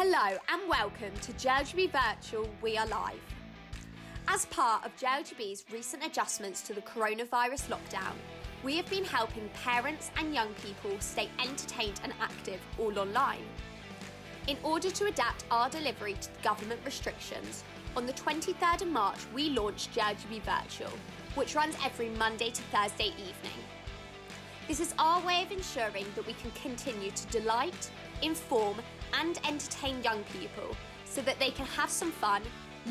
Hello and welcome to JLGB Virtual We Are Live. As part of JLGB's recent adjustments to the coronavirus lockdown, we have been helping parents and young people stay entertained and active all online. In order to adapt our delivery to the government restrictions, on the 23rd of March we launched JLGB Virtual, which runs every Monday to Thursday evening. This is our way of ensuring that we can continue to delight, inform, and entertain young people so that they can have some fun,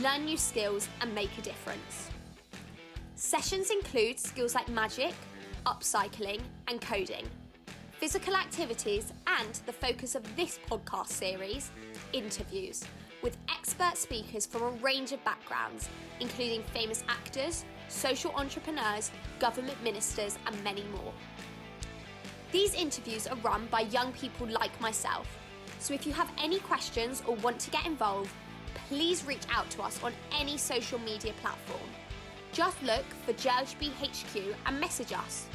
learn new skills, and make a difference. Sessions include skills like magic, upcycling, and coding, physical activities, and the focus of this podcast series, interviews, with expert speakers from a range of backgrounds, including famous actors, social entrepreneurs, government ministers, and many more. These interviews are run by young people like myself, so if you have any questions or want to get involved, please reach out to us on any social media platform. Just look for JLGB HQ and message us.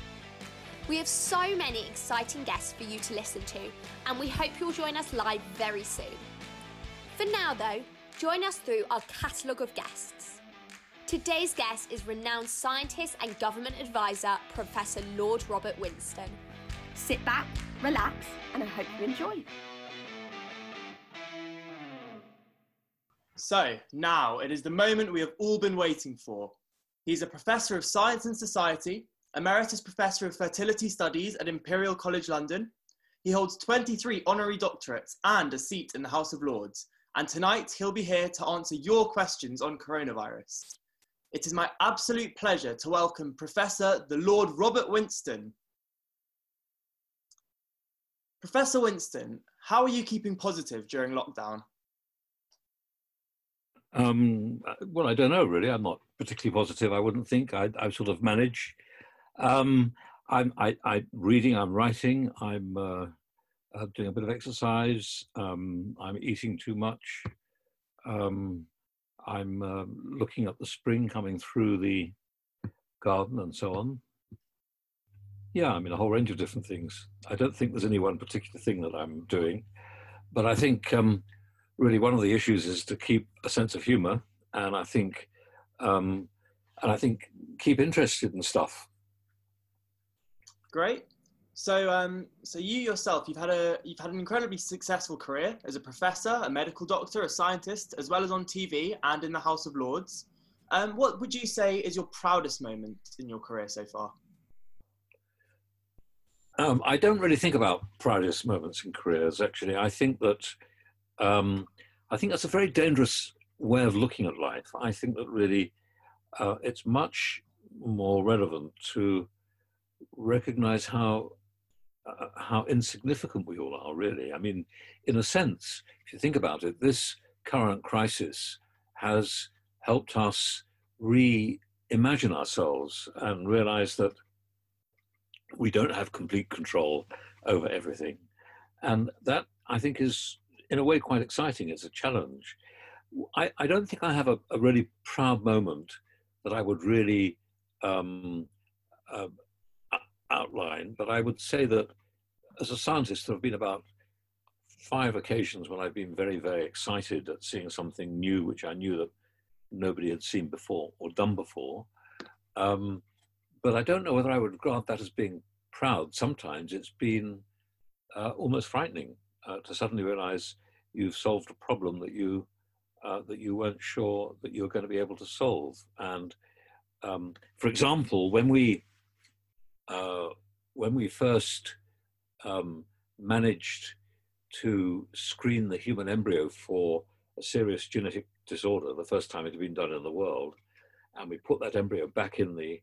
We have so many exciting guests for you to listen to, and we hope you'll join us live very soon. For now, though, join us through our catalogue of guests. Today's guest is renowned scientist and government advisor, Professor Lord Robert Winston. Sit back, relax, and I hope you enjoy. So, now it is the moment we have all been waiting for. He's a professor of science and society, emeritus professor of fertility studies at Imperial College London. He holds 23 honorary doctorates and a seat in the House of Lords. And tonight he'll be here to answer your questions on coronavirus. It is my absolute pleasure to welcome Professor the Lord Robert Winston. Professor Winston, how are you keeping positive during lockdown? Um, well, I don't know really. I'm not particularly positive. I wouldn't think. I, I sort of manage. Um, I'm I, I reading. I'm writing. I'm uh, uh, doing a bit of exercise. Um, I'm eating too much. Um, I'm uh, looking at the spring coming through the garden and so on. Yeah, I mean a whole range of different things. I don't think there's any one particular thing that I'm doing, but I think um, really one of the issues is to keep a sense of humor and i think um, and i think keep interested in stuff. Great. So um, so you yourself you've had a you've had an incredibly successful career as a professor a medical doctor a scientist as well as on tv and in the house of lords. Um, what would you say is your proudest moment in your career so far? Um, I don't really think about proudest moments in careers. Actually, I think that um, I think that's a very dangerous way of looking at life. I think that really uh, it's much more relevant to recognize how uh, how insignificant we all are. Really, I mean, in a sense, if you think about it, this current crisis has helped us reimagine ourselves and realize that we don't have complete control over everything, and that I think is in a way quite exciting. It's a challenge. I, I don't think I have a, a, really proud moment that I would really um, uh, outline, but I would say that as a scientist, there have been about five occasions when I've been very, very excited at seeing something new, which I knew that nobody had seen before or done before. Um, but I don't know whether I would grant that as being proud. Sometimes it's been uh, almost frightening uh, to suddenly realize you've solved a problem that you uh, that you weren't sure that you were going to be able to solve. And um, for example, when we uh, when we first um, managed to screen the human embryo for a serious genetic disorder, the first time it had been done in the world, and we put that embryo back in the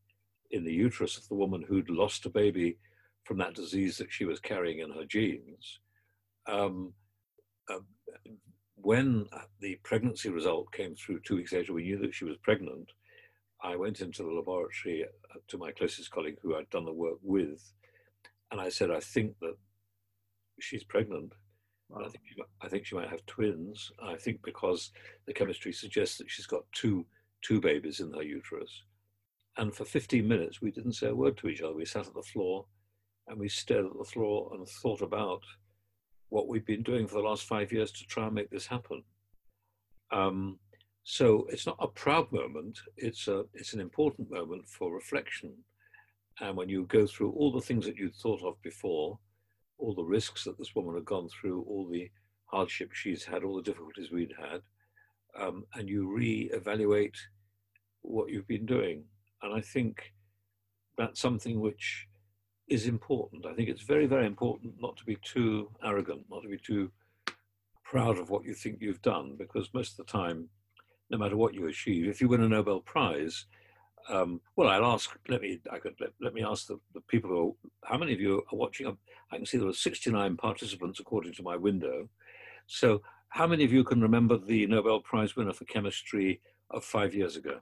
in the uterus of the woman who'd lost a baby from that disease that she was carrying in her genes. Um, uh, when the pregnancy result came through two weeks later, we knew that she was pregnant. I went into the laboratory uh, to my closest colleague who I'd done the work with, and I said, I think that she's pregnant. Wow. I think she, I think she might have twins. I think because the chemistry suggests that she's got two two babies in her uterus. And for 15 minutes, we didn't say a word to each other. We sat at the floor and we stared at the floor and thought about what we've been doing for the last five years to try and make this happen. Um, so it's not a proud moment, it's, a, it's an important moment for reflection. And when you go through all the things that you'd thought of before, all the risks that this woman had gone through, all the hardships she's had, all the difficulties we'd had, um, and you re-evaluate what you've been doing. And I think that's something which is important. I think it's very, very important not to be too arrogant, not to be too proud of what you think you've done, because most of the time, no matter what you achieve, if you win a Nobel Prize, um, well, I'll ask. Let me. I could let, let me ask the, the people who. How many of you are watching? I can see there are 69 participants according to my window. So, how many of you can remember the Nobel Prize winner for chemistry of five years ago?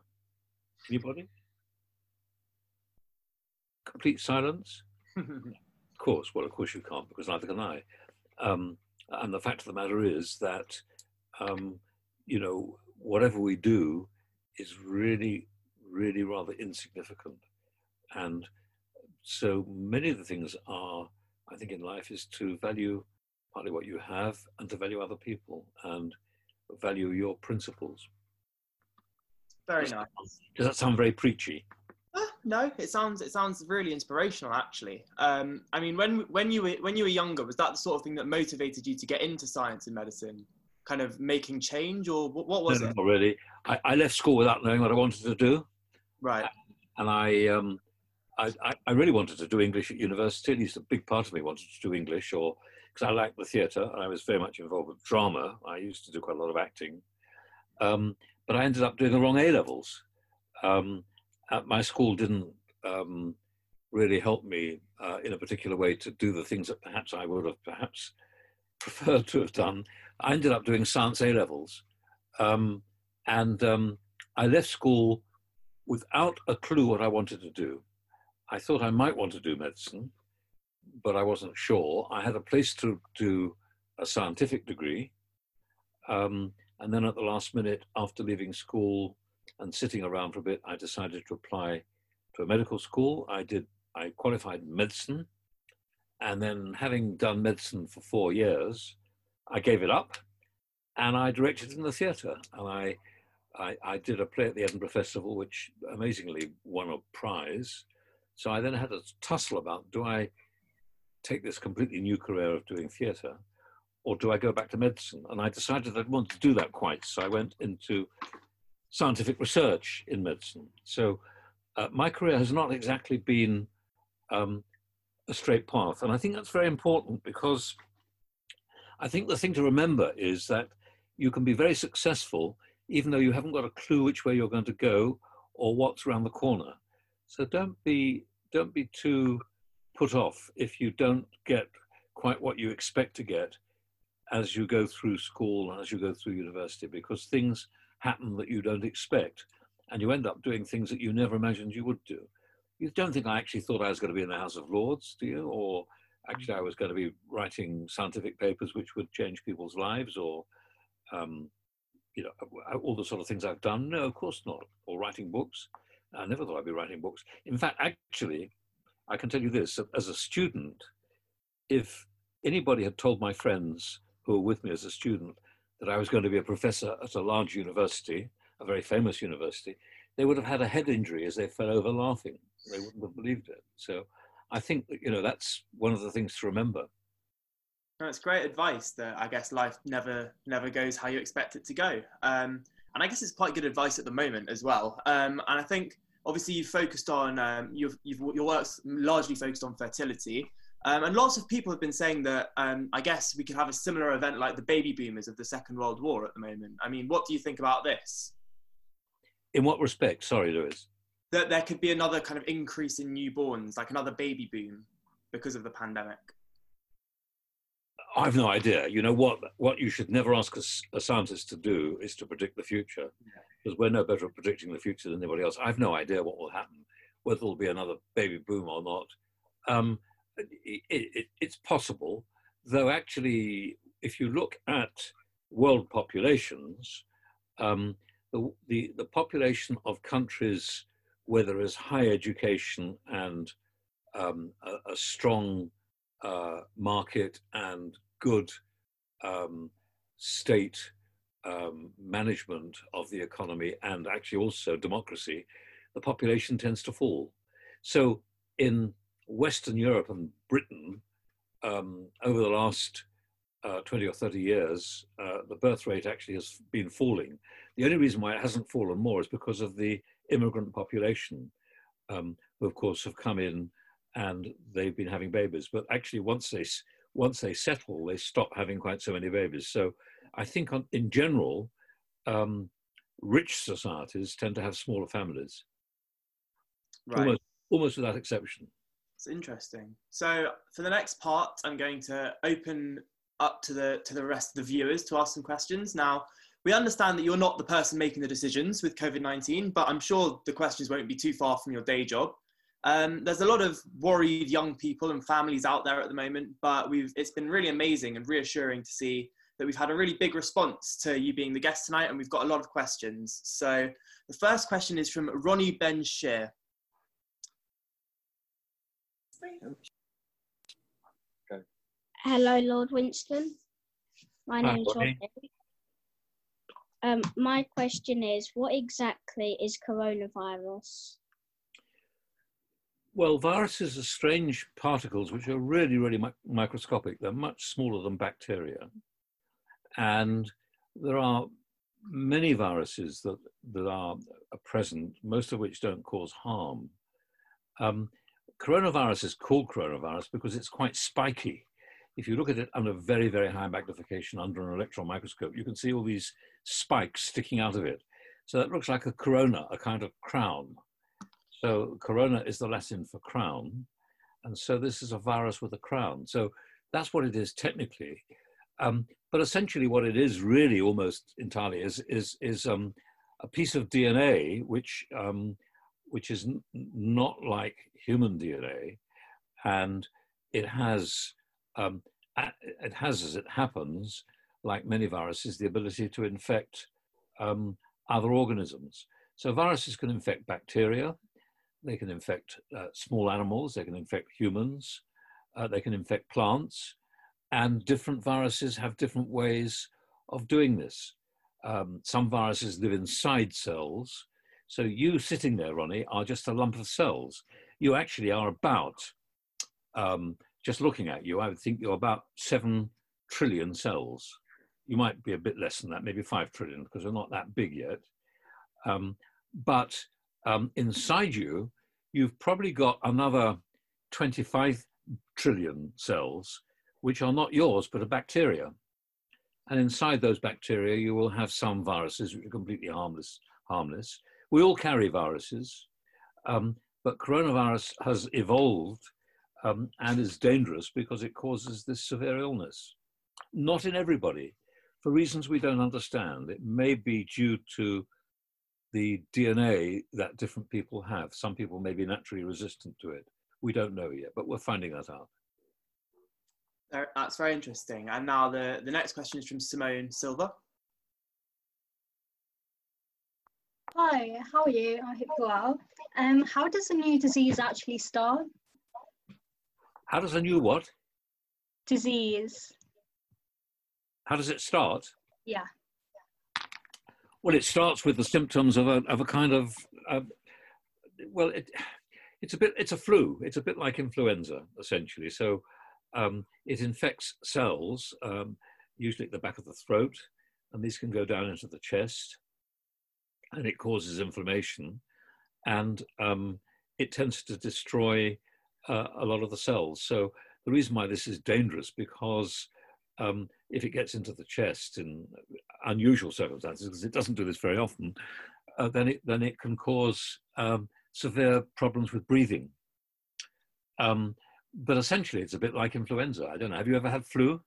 Anybody? Complete silence. of course. Well, of course you can't because neither can I. Um, and the fact of the matter is that, um, you know, whatever we do is really, really rather insignificant. And so many of the things are, I think, in life is to value partly what you have and to value other people and value your principles. Very nice. Does that sound very preachy? No, it sounds it sounds really inspirational actually. Um, I mean, when when you were when you were younger, was that the sort of thing that motivated you to get into science and medicine? Kind of making change, or what, what was no, it? Not really. I, I, left school without knowing what I wanted to do. Right. And I, um, I, I really wanted to do English at university. At least a big part of me wanted to do English, or because I liked the theatre and I was very much involved with drama. I used to do quite a lot of acting. Um, but I ended up doing the wrong A levels. Um, my school didn't um, really help me uh, in a particular way to do the things that perhaps I would have perhaps preferred to have done. I ended up doing science A levels, um, and um, I left school without a clue what I wanted to do. I thought I might want to do medicine, but I wasn't sure. I had a place to do a scientific degree. Um, and then at the last minute, after leaving school and sitting around for a bit, I decided to apply to a medical school. I did, I qualified in medicine. And then having done medicine for four years, I gave it up and I directed in the theatre. And I, I, I did a play at the Edinburgh Festival, which amazingly won a prize. So I then had a tussle about do I take this completely new career of doing theatre or do I go back to medicine? And I decided I'd want to do that quite. So I went into scientific research in medicine. So uh, my career has not exactly been um, a straight path. And I think that's very important because I think the thing to remember is that you can be very successful even though you haven't got a clue which way you're going to go or what's around the corner. So don't be don't be too put off if you don't get quite what you expect to get as you go through school and as you go through university because things happen that you don't expect and you end up doing things that you never imagined you would do. You don't think I actually thought I was going to be in the House of Lords, do you? Or actually I was going to be writing scientific papers which would change people's lives or, um, you know, all the sort of things I've done? No, of course not. Or writing books. I never thought I'd be writing books. In fact, actually, I can tell you this, as a student, if anybody had told my friends who were with me as a student that I was going to be a professor at a large university, a very famous university, they would have had a head injury as they fell over laughing. They wouldn't have believed it. So I think you know, that's one of the things to remember. That's great advice that I guess life never never goes how you expect it to go. Um, and I guess it's quite good advice at the moment as well. Um, and I think obviously you've focused on, um, you've, you've, your work's largely focused on fertility. Um, and lots of people have been saying that um, I guess we could have a similar event like the baby boomers of the Second World War at the moment. I mean, what do you think about this? In what respect? Sorry, Lewis. That there could be another kind of increase in newborns, like another baby boom because of the pandemic. I've no idea. You know what? What you should never ask a, a scientist to do is to predict the future, because yeah. we're no better at predicting the future than anybody else. I've no idea what will happen, whether there'll be another baby boom or not. Um, it, it, it's possible, though actually, if you look at world populations, um, the, the, the, population of countries where there is high education and um, a, a, strong uh, market and good um, state um, management of the economy and actually also democracy, the population tends to fall. So in Western Europe and Britain, um, over the last uh, 20 or 30 years, uh, the birth rate actually has been falling. The only reason why it hasn't fallen more is because of the immigrant population, um, who of course have come in and they've been having babies. But actually, once they once they settle, they stop having quite so many babies. So I think on, in general, um, rich societies tend to have smaller families. Right. Almost, almost without exception. Interesting. So for the next part, I'm going to open up to the to the rest of the viewers to ask some questions. Now, we understand that you're not the person making the decisions with COVID-19, but I'm sure the questions won't be too far from your day job. Um, there's a lot of worried young people and families out there at the moment, but we've it's been really amazing and reassuring to see that we've had a really big response to you being the guest tonight, and we've got a lot of questions. So the first question is from Ronnie Ben Shear. Hello, Lord Winston. My name is. Um, my question is, what exactly is coronavirus? Well, viruses are strange particles which are really, really mi microscopic. They're much smaller than bacteria. And there are many viruses that, that are, are present, most of which don't cause harm. Um, coronavirus is called coronavirus because it's quite spiky. If you look at it under very, very high magnification under an electron microscope, you can see all these spikes sticking out of it. So that looks like a corona, a kind of crown. So corona is the Latin for crown. And so this is a virus with a crown. So that's what it is technically. Um, but essentially, what it is really almost entirely is is is um, a piece of DNA which um, which is n- not like human DNA, and it has um, it has, as it happens, like many viruses, the ability to infect um, other organisms. So viruses can infect bacteria, they can infect uh, small animals, they can infect humans, uh, they can infect plants, and different viruses have different ways of doing this. Um, some viruses live inside cells. So you sitting there, Ronnie, are just a lump of cells. You actually are about, um, just looking at you, I would think you're about seven trillion cells. You might be a bit less than that, maybe five trillion, because we're not that big yet. Um, but um, inside you, you've probably got another 25 trillion cells which are not yours, but a bacteria. And inside those bacteria, you will have some viruses which are completely harmless. harmless. We all carry viruses, um, but coronavirus has evolved um, and is dangerous because it causes this severe illness. Not in everybody, for reasons we don't understand. It may be due to the DNA that different people have. Some people may be naturally resistant to it. We don't know yet, but we're finding that out. That's very interesting. And now the, the next question is from Simone Silva. Hi, how are you? I hope you're well. Um, how does a new disease actually start? How does a new what? Disease. How does it start? Yeah. Well, it starts with the symptoms of a, of a kind of, uh, well, it, it's a bit, it's a flu. It's a bit like influenza, essentially. So um, it infects cells, um, usually at the back of the throat, and these can go down into the chest, and it causes inflammation, and um, it tends to destroy uh, a lot of the cells. So the reason why this is dangerous because um, if it gets into the chest in unusual circumstances, because it doesn't do this very often, uh, then it then it can cause um, severe problems with breathing. Um, but essentially, it's a bit like influenza. I don't know. Have you ever had flu?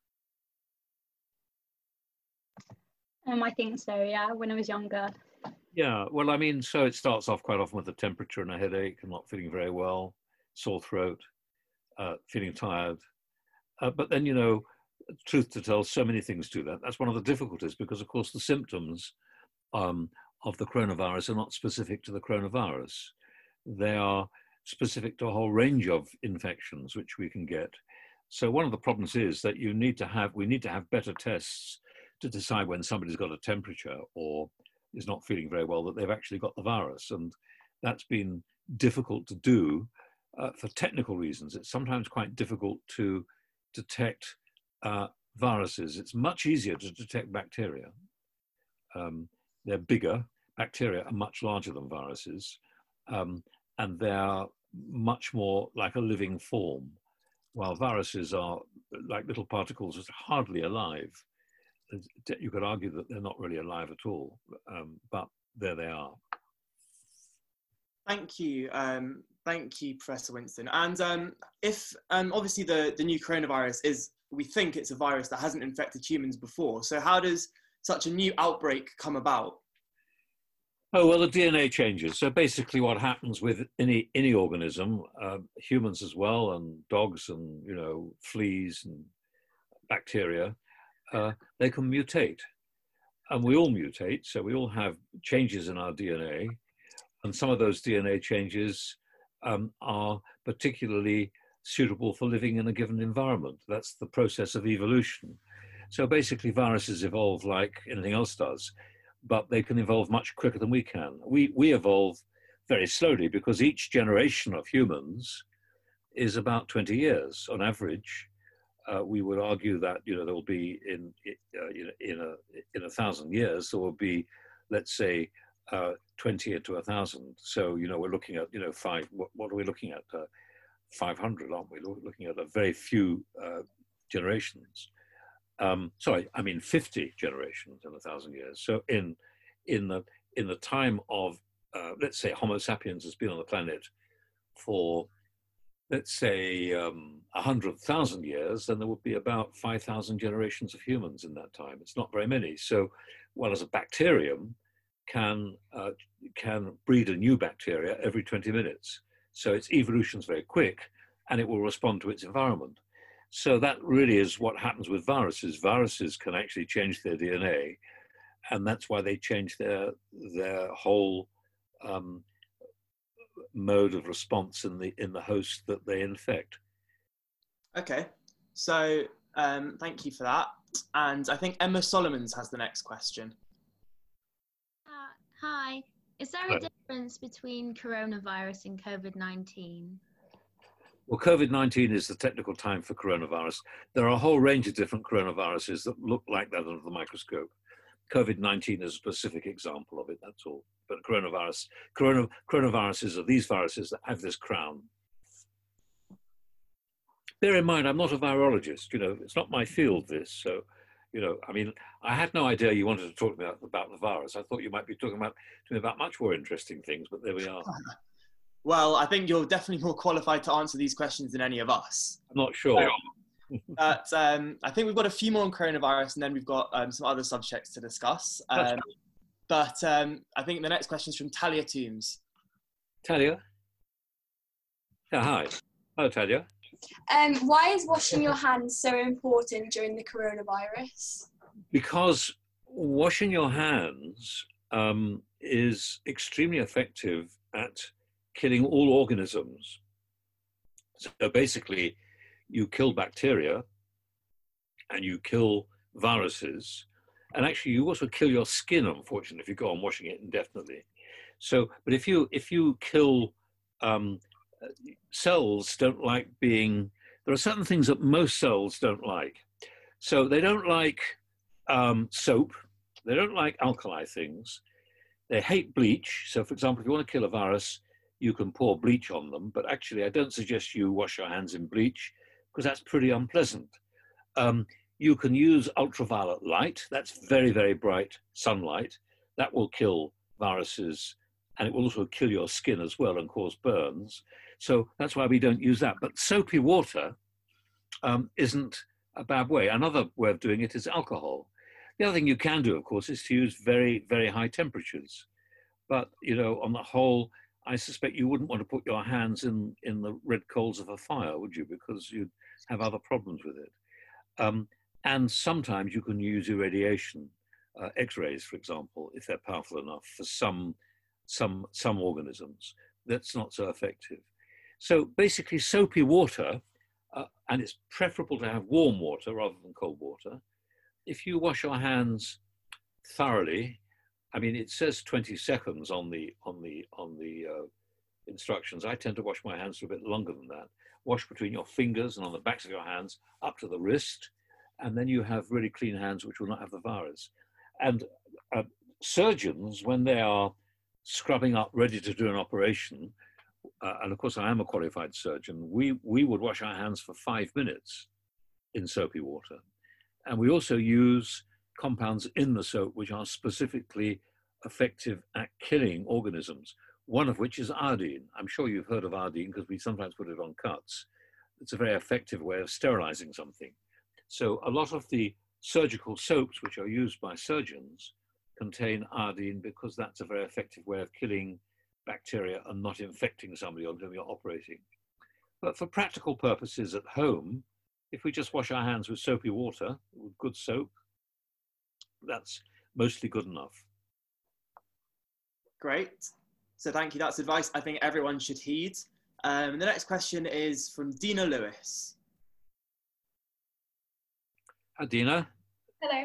Um, I think so. Yeah, when I was younger. Yeah. Well, I mean, so it starts off quite often with a temperature and a headache, and not feeling very well, sore throat, uh, feeling tired. Uh, but then, you know, truth to tell, so many things do that. That's one of the difficulties because, of course, the symptoms um, of the coronavirus are not specific to the coronavirus. They are specific to a whole range of infections which we can get. So one of the problems is that you need to have, we need to have better tests to decide when somebody's got a temperature or is not feeling very well that they've actually got the virus. And that's been difficult to do uh, for technical reasons. It's sometimes quite difficult to detect uh, viruses. It's much easier to detect bacteria. Um, they're bigger. Bacteria are much larger than viruses. Um, and they're much more like a living form, while viruses are like little particles hardly alive. You could argue that they're not really alive at all, um, but there they are. Thank you. Um, thank you, Professor Winston. And um, if um, obviously the, the new coronavirus is, we think it's a virus that hasn't infected humans before. So how does such a new outbreak come about? Oh, well, the DNA changes. So basically what happens with any, any organism, uh, humans as well, and dogs and, you know, fleas and bacteria, uh, they can mutate. And we all mutate, so we all have changes in our DNA. And some of those DNA changes um, are particularly suitable for living in a given environment. That's the process of evolution. So basically viruses evolve like anything else does but they can evolve much quicker than we can. We, we evolve very slowly because each generation of humans is about 20 years on average. Uh, we would argue that you know there will be in uh, in, in a in a thousand years there will be, let's say, uh, 20 to a thousand. So you know we're looking at you know five. What, what are we looking at? Uh, 500, aren't we? Looking at a very few uh, generations um, sorry, I mean 50 generations in a thousand years. So in in the in the time of uh, let's say Homo sapiens has been on the planet for let's say um, 100,000 years, then there would be about 5,000 generations of humans in that time. It's not very many. So, whereas a bacterium can, uh, can breed a new bacteria every 20 minutes. So its evolution is very quick and it will respond to its environment. So that really is what happens with viruses. Viruses can actually change their DNA, and that's why they change their their whole um, mode of response in the in the host that they infect. Okay, so um, thank you for that. And I think Emma Solomons has the next question. Uh, hi, is there a hi. difference between coronavirus and COVID nineteen? Well, COVID 19 is the technical time for coronavirus. There are a whole range of different coronaviruses that look like that under the microscope. COVID 19 is a specific example of it, that's all. But coronavirus, corona, coronaviruses are these viruses that have this crown. Bear in mind, I'm not a virologist, you know, it's not my field, this. So, you know, I mean, I had no idea you wanted to talk to me about, about the virus. I thought you might be talking about, to me about much more interesting things, but there we are. Well, I think you're definitely more qualified to answer these questions than any of us. I'm not sure. but um, I think we've got a few more on coronavirus, and then we've got um, some other subjects to discuss. Um, but um, I think the next question is from Talia Toombs. Talia? Yeah, hi. Hello, Talia. Um, why is washing your hands so important during the coronavirus? Because washing your hands um, is extremely effective at killing all organisms. So basically, you kill bacteria and you kill viruses, and actually, you also kill your skin. Unfortunately, if you go on washing it indefinitely. So, but if you if you kill um, cells, don't like being. There are certain things that most cells don't like. So they don't like um, soap. They don't like alkali things. They hate bleach. So, for example, if you want to kill a virus, you can pour bleach on them, but actually I don't suggest you wash your hands in bleach because that's pretty unpleasant. Um, you can use ultraviolet light, that's very, very bright sunlight. That will kill viruses and it will also kill your skin as well and cause burns. So that's why we don't use that. But soapy water um, isn't a bad way. Another way of doing it is alcohol. The other thing you can do, of course, is to use very, very high temperatures. But, you know, on the whole, I suspect you wouldn't want to put your hands in, in the red coals of a fire, would you? Because you'd have other problems with it. Um, and sometimes you can use irradiation, uh, X-rays, for example, if they're powerful enough for some, some, some organisms. That's not so effective. So basically, soapy water uh, and it's preferable to have warm water rather than cold water. If you wash your hands thoroughly, I mean, it says 20 seconds on the on the on the uh, instructions. I tend to wash my hands for a bit longer than that. Wash between your fingers and on the backs of your hands up to the wrist, and then you have really clean hands which will not have the virus. And uh, surgeons, when they are scrubbing up, ready to do an operation, uh, and of course I am a qualified surgeon, we, we would wash our hands for five minutes in soapy water. And we also use compounds in the soap which are specifically effective at killing organisms, one of which is iodine. I'm sure you've heard of iodine because we sometimes put it on cuts. It's a very effective way of sterilizing something. So a lot of the surgical soaps which are used by surgeons contain iodine because that's a very effective way of killing bacteria and not infecting somebody on whom you're operating. But for practical purposes at home, if we just wash our hands with soapy water, with good soap, that's mostly good enough. Great. So thank you. That's advice I think everyone should heed. Um, the next question is from Dina Lewis. Hi, Dina. Hello.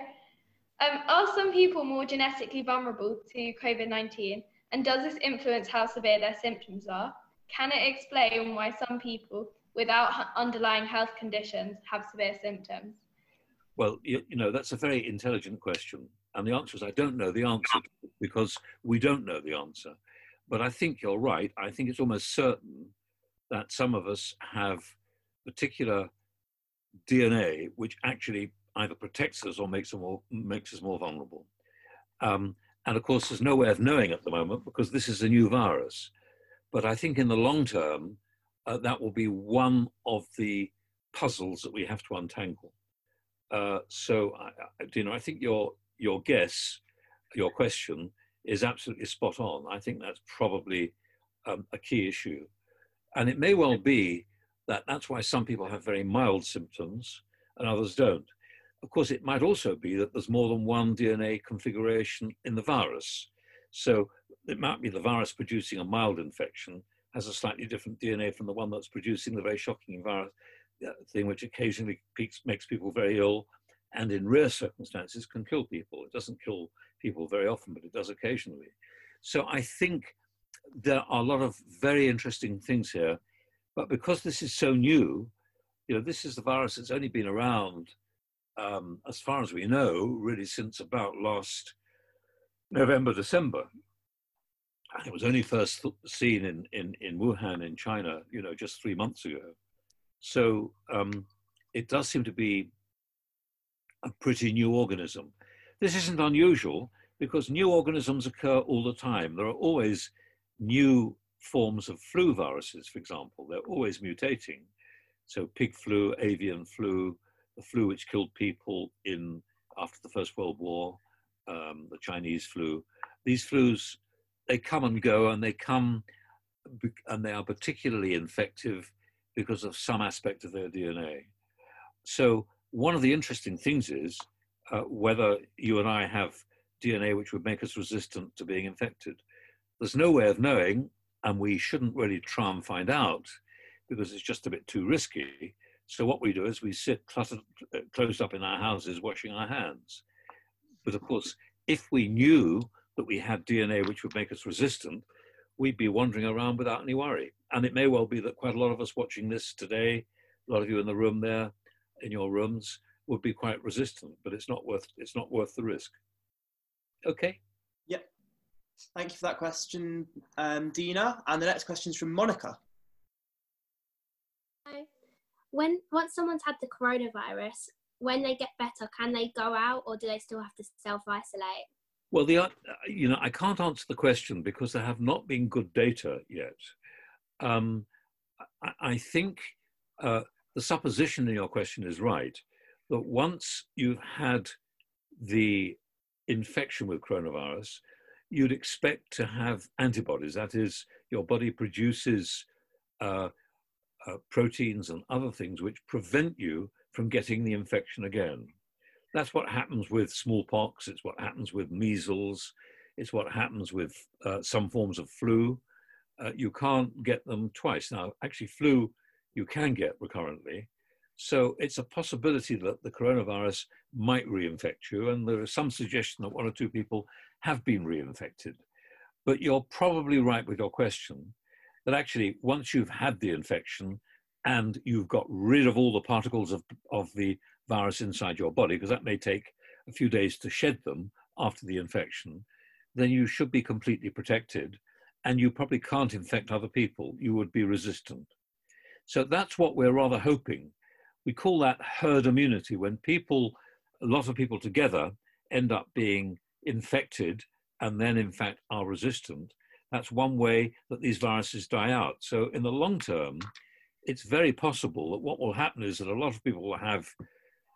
Um, are some people more genetically vulnerable to COVID 19? And does this influence how severe their symptoms are? Can it explain why some people without underlying health conditions have severe symptoms? Well, you, you, know, that's a very intelligent question. And the answer is I don't know the answer because we don't know the answer. But I think you're right. I think it's almost certain that some of us have particular DNA which actually either protects us or makes us more, makes us more vulnerable. Um, and of course, there's no way of knowing at the moment because this is a new virus. But I think in the long term, uh, that will be one of the puzzles that we have to untangle. Uh, so, I, you know, I think your your guess, your question is absolutely spot on. I think that's probably um, a key issue, and it may well be that that's why some people have very mild symptoms and others don't. Of course, it might also be that there's more than one DNA configuration in the virus. So it might be the virus producing a mild infection has a slightly different DNA from the one that's producing the very shocking virus uh, thing, which occasionally makes people very ill and in rare circumstances can kill people. It doesn't kill people very often, but it does occasionally. So I think there are a lot of very interesting things here. But because this is so new, you know, this is the virus that's only been around um, as far as we know, really since about last November, December. And it was only first seen in, in, in Wuhan in China, you know, just three months ago. So um, it does seem to be a pretty new organism. This isn't unusual because new organisms occur all the time. There are always new forms of flu viruses, for example. They're always mutating. So pig flu, avian flu, the flu which killed people in after the First World War, um, the Chinese flu. These flus, they come and go, and they come and they are particularly infective because of some aspect of their DNA. So one of the interesting things is uh, whether you and I have DNA which would make us resistant to being infected. There's no way of knowing, and we shouldn't really try and find out because it's just a bit too risky. So what we do is we sit cluttered, uh, closed up in our houses, washing our hands. But of course, if we knew that we had DNA which would make us resistant, we'd be wandering around without any worry. And it may well be that quite a lot of us watching this today, a lot of you in the room there, in your rooms, would be quite resistant. But it's not worth it's not worth the risk. Okay. Yep. Thank you for that question, um, Dina. And the next question is from Monica. When once someone's had the coronavirus, when they get better, can they go out or do they still have to self isolate? Well, the uh, you know I can't answer the question because there have not been good data yet. Um, I, I, think uh, the supposition in your question is right that once you've had the infection with coronavirus, you'd expect to have antibodies. That is, your body produces uh, uh, proteins and other things which prevent you from getting the infection again. That's what happens with smallpox, it's what happens with measles, it's what happens with uh, some forms of flu. Uh, you can't get them twice. Now, actually, flu you can get recurrently, So it's a possibility that the coronavirus might reinfect you, and there is some suggestion that one or two people have been reinfected. But you're probably right with your question that actually, once you've had the infection and you've got rid of all the particles of, of the virus inside your body, because that may take a few days to shed them after the infection, then you should be completely protected and you probably can't infect other people. You would be resistant. So that's what we're rather hoping. We call that herd immunity when people, a lot of people together, end up being infected and then, in fact, are resistant. That's one way that these viruses die out. So, in the long term, it's very possible that what will happen is that a lot of people will have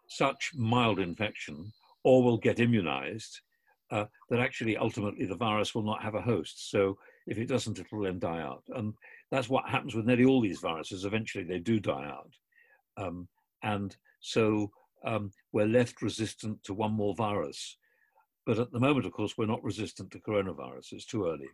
such mild infection or will get immunized uh, that actually ultimately the virus will not have a host. So if it doesn't, it will then die out. And that's what happens with nearly all these viruses. Eventually they do die out. Um, and so um, we're left resistant to one more virus. But at the moment, of course, we're not resistant to coronavirus. It's too early.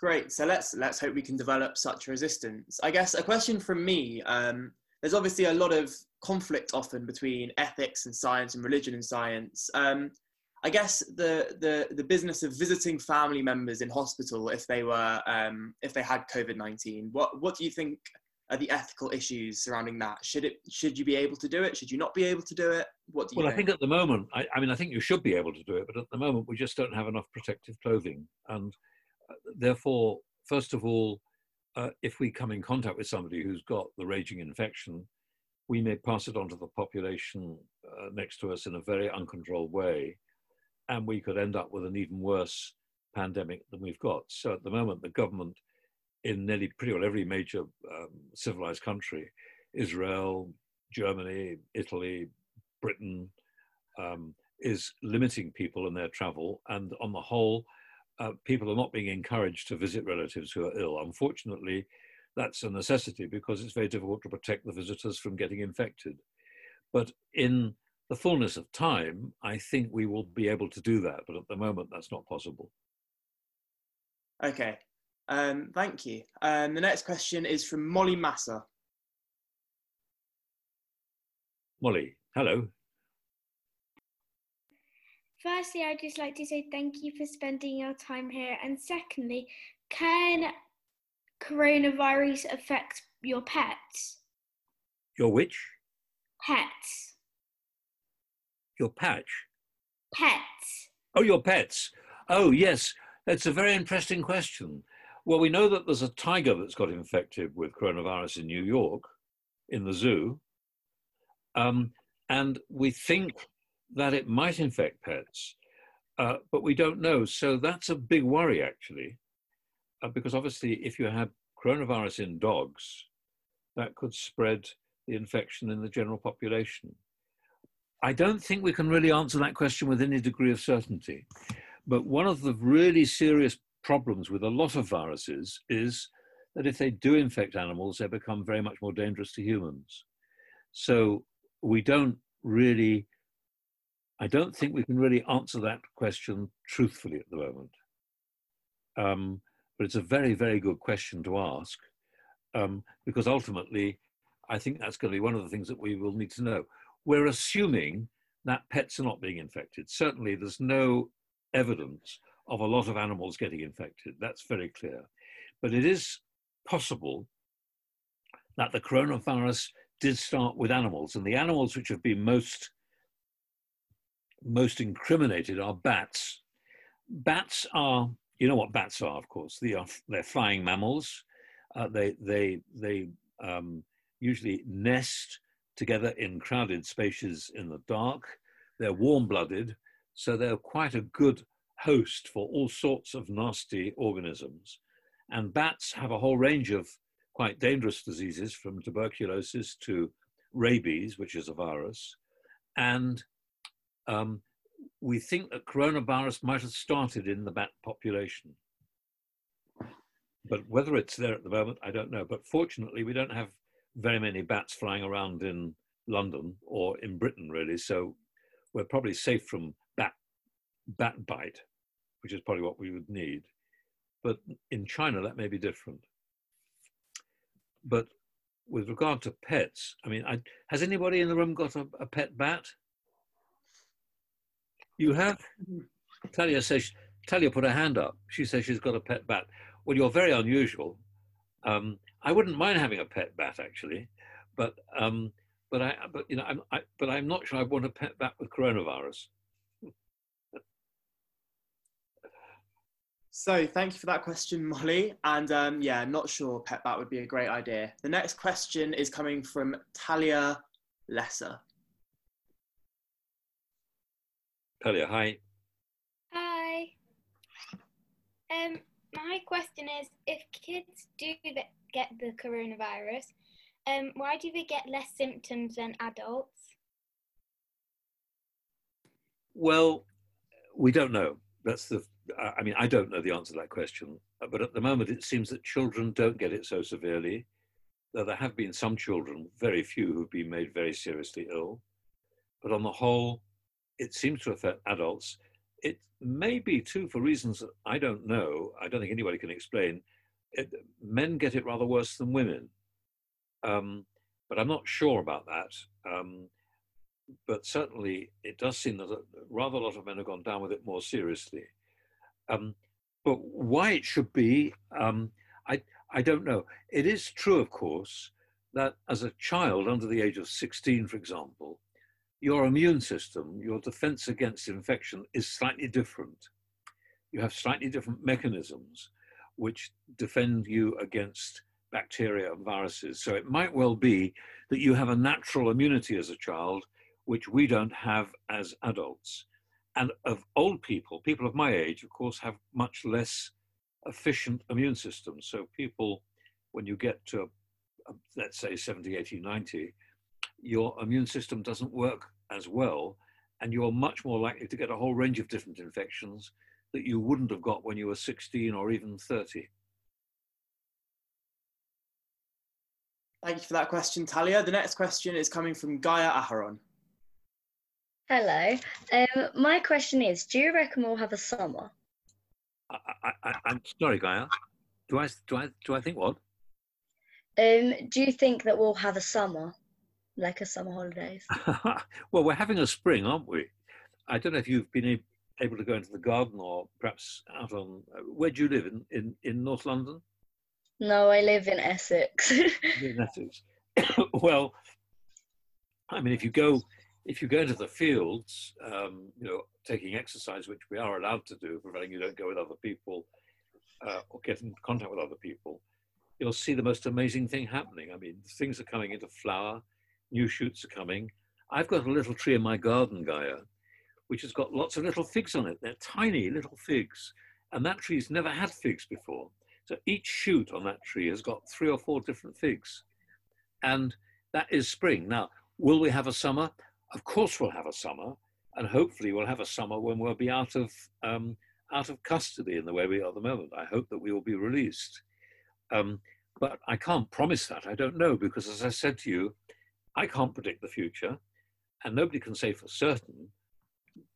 Great. So let's let's hope we can develop such resistance. I guess a question from me. Um, there's obviously a lot of conflict often between ethics and science and religion and science. Um, I guess the, the the business of visiting family members in hospital if they were um, if they had COVID nineteen. What what do you think are the ethical issues surrounding that? Should it should you be able to do it? Should you not be able to do it? What do you? Well, think? I think at the moment, I, I mean, I think you should be able to do it, but at the moment we just don't have enough protective clothing, and therefore, first of all, uh, if we come in contact with somebody who's got the raging infection, we may pass it on to the population uh, next to us in a very uncontrolled way, and we could end up with an even worse pandemic than we've got. So at the moment, the government in nearly pretty well every major um, civilized country, Israel, Germany, Italy, Britain, um, is limiting people and their travel, and on the whole, uh, people are not being encouraged to visit relatives who are ill. Unfortunately, that's a necessity because it's very difficult to protect the visitors from getting infected. But in the fullness of time, I think we will be able to do that. But at the moment, that's not possible. Okay, um, thank you. Um, the next question is from Molly Massa. Molly, hello. Firstly, I'd just like to say thank you for spending your time here. And secondly, can coronavirus affect your pets? Your which? Pets. Your patch? Pets. Oh, your pets. Oh, yes. That's a very interesting question. Well, we know that there's a tiger that's got infected with coronavirus in New York in the zoo. Um, and we think that it might infect pets, uh, but we don't know. So that's a big worry, actually, uh, because obviously, if you had coronavirus in dogs, that could spread the infection in the general population. I don't think we can really answer that question with any degree of certainty. But one of the really serious problems with a lot of viruses is that if they do infect animals, they become very much more dangerous to humans. So we don't really I don't think we can really answer that question truthfully at the moment. Um, but it's a very, very good question to ask um, because ultimately, I think that's going to be one of the things that we will need to know. We're assuming that pets are not being infected. Certainly, there's no evidence of a lot of animals getting infected. That's very clear. But it is possible that the coronavirus did start with animals, and the animals which have been most most incriminated are bats. Bats are, you know what bats are, of course. They are they're flying mammals. Uh, they they they um, usually nest together in crowded spaces in the dark. They're warm-blooded, so they're quite a good host for all sorts of nasty organisms. And bats have a whole range of quite dangerous diseases, from tuberculosis to rabies, which is a virus, and um, we think that coronavirus might have started in the bat population. But whether it's there at the moment, I don't know. But fortunately, we don't have very many bats flying around in London or in Britain, really. So we're probably safe from bat, bat bite, which is probably what we would need. But in China, that may be different. But with regard to pets, I mean, I, has anybody in the room got a, a pet bat? You have? Talia says, Talia put her hand up. She says she's got a pet bat. Well, you're very unusual. Um, I wouldn't mind having a pet bat actually, but um, but I but you know I'm I, but I'm not sure I want a pet bat with coronavirus. So thank you for that question, Molly. And um, yeah, not sure pet bat would be a great idea. The next question is coming from Talia Lesser. Talia, hi. Hi. Um, my question is, if kids do get the coronavirus, um, why do they get less symptoms than adults? Well, we don't know. That's the. I mean, I don't know the answer to that question. But at the moment, it seems that children don't get it so severely. Though there have been some children, very few, who've been made very seriously ill. But on the whole, it seems to affect adults. It may be too for reasons that I don't know. I don't think anybody can explain. It, men get it rather worse than women. Um, but I'm not sure about that. Um, but certainly it does seem that a, rather a lot of men have gone down with it more seriously. Um, but why it should be, um, I, I don't know. It is true, of course, that as a child under the age of 16, for example, your immune system, your defense against infection is slightly different. You have slightly different mechanisms which defend you against bacteria and viruses. So it might well be that you have a natural immunity as a child, which we don't have as adults. And of old people, people of my age, of course, have much less efficient immune systems. So people, when you get to, uh, let's say, 70, 80, 90, your immune system doesn't work as well, and you're much more likely to get a whole range of different infections that you wouldn't have got when you were 16 or even 30. Thank you for that question, Talia. The next question is coming from Gaia Aharon. Hello. Um, my question is, do you reckon we'll have a summer? I, I, I'm sorry, Gaia. Do I, do I, do I think what? Um, do you think that we'll have a summer, like a summer holidays? well, we're having a spring, aren't we? I don't know if you've been able to go into the garden or perhaps out on. Where do you live in, in, in North London? No, I live in Essex. in Essex. well, I mean, if you go if you go into the fields, um, you know, taking exercise, which we are allowed to do, providing you don't go with other people uh, or get in contact with other people, you'll see the most amazing thing happening. I mean, things are coming into flower, new shoots are coming. I've got a little tree in my garden, Gaia, which has got lots of little figs on it. They're tiny little figs, and that tree's never had figs before. So each shoot on that tree has got three or four different figs. And that is spring. Now, will we have a summer? Of course we'll have a summer, and hopefully we'll have a summer when we'll be out of, um, out of custody in the way we are at the moment. I hope that we will be released. Um, but I can't promise that. I don't know, because as I said to you, I can't predict the future, and nobody can say for certain,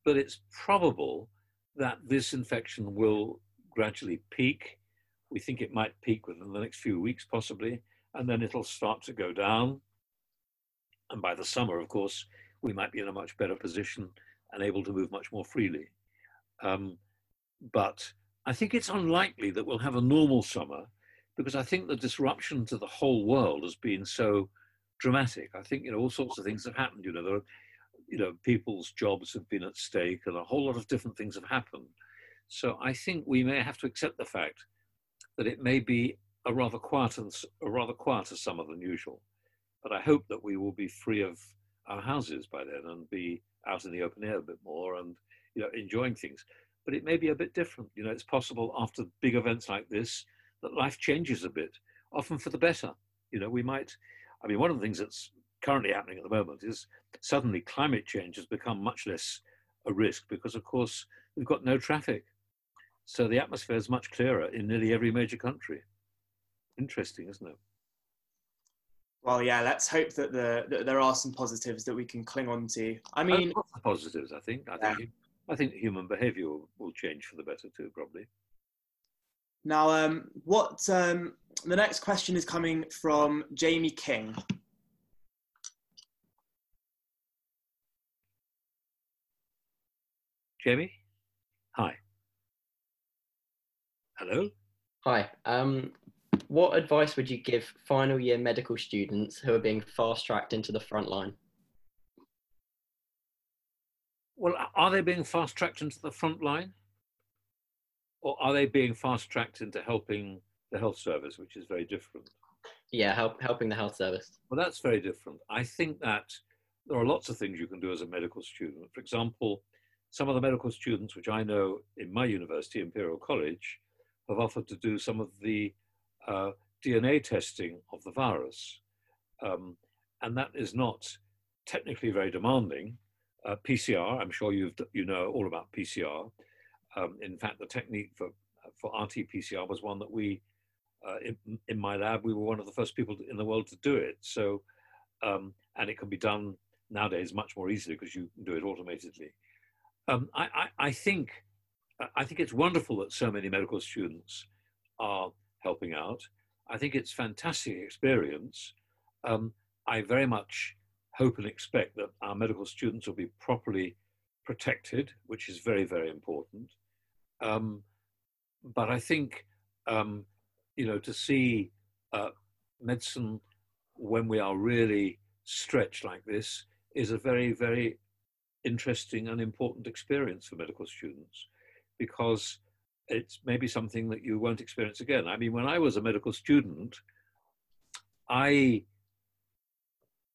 but it's probable that this infection will gradually peak we think it might peak within the next few weeks, possibly, and then it'll start to go down. And by the summer, of course, we might be in a much better position and able to move much more freely. Um, but I think it's unlikely that we'll have a normal summer because I think the disruption to the whole world has been so dramatic. I think you know all sorts of things have happened. You know, there are, you know, people's jobs have been at stake, and a whole lot of different things have happened. So I think we may have to accept the fact that it may be a rather quieter, a rather quieter summer than usual. But I hope that we will be free of our houses by then and be out in the open air a bit more and you know enjoying things. But it may be a bit different. You know, it's possible after big events like this that life changes a bit, often for the better. You know, we might. I mean, one of the things that's currently happening at the moment is suddenly climate change has become much less a risk because, of course, we've got no traffic. So the atmosphere is much clearer in nearly every major country. Interesting, isn't it? Well, yeah. Let's hope that, the, that there are some positives that we can cling on to. I mean, positives. I think. I yeah. think. I think human behaviour will, will change for the better too, probably. Now, um, what um, the next question is coming from Jamie King. Jamie? Hi. Hello? Hi. Um, what advice would you give final year medical students who are being fast tracked into the front line? Well, are they being fast tracked into the front line? Or are they being fast tracked into helping the health service, which is very different? Yeah, help, helping the health service. Well, that's very different. I think that there are lots of things you can do as a medical student. For example, some of the medical students, which I know in my university, Imperial College, have offered to do some of the uh, DNA testing of the virus. Um, and that is not technically very demanding. Uh, PCR, I'm sure you've, you know all about PCR. Um, in fact, the technique for, for RT-PCR was one that we, uh, in, in, my lab, we were one of the first people in the world to do it. So, um, and it can be done nowadays much more easily because you can do it automatically. Um, I, I, I, think I think it's wonderful that so many medical students are helping out. I think it's fantastic experience. Um, I very much hope and expect that our medical students will be properly protected, which is very, very important. Um, but I think, um, you know, to see uh, medicine when we are really stretched like this is a very, very interesting and important experience for medical students because it's maybe something that you won't experience again. I mean, when I was a medical student, I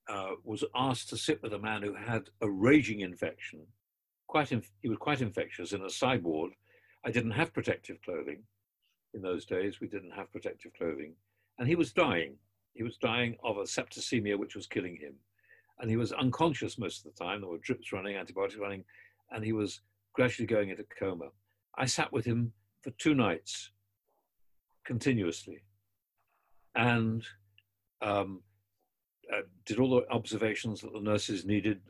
uh, was asked to sit with a man who had a raging infection. Quite, inf- he was quite infectious in a side ward. I didn't have protective clothing in those days. We didn't have protective clothing, and he was dying. He was dying of a septicemia, which was killing him, and he was unconscious most of the time. There were drips running, antibiotics running, and he was gradually going into coma. I sat with him for two nights continuously and um, uh, did all the observations that the nurses needed,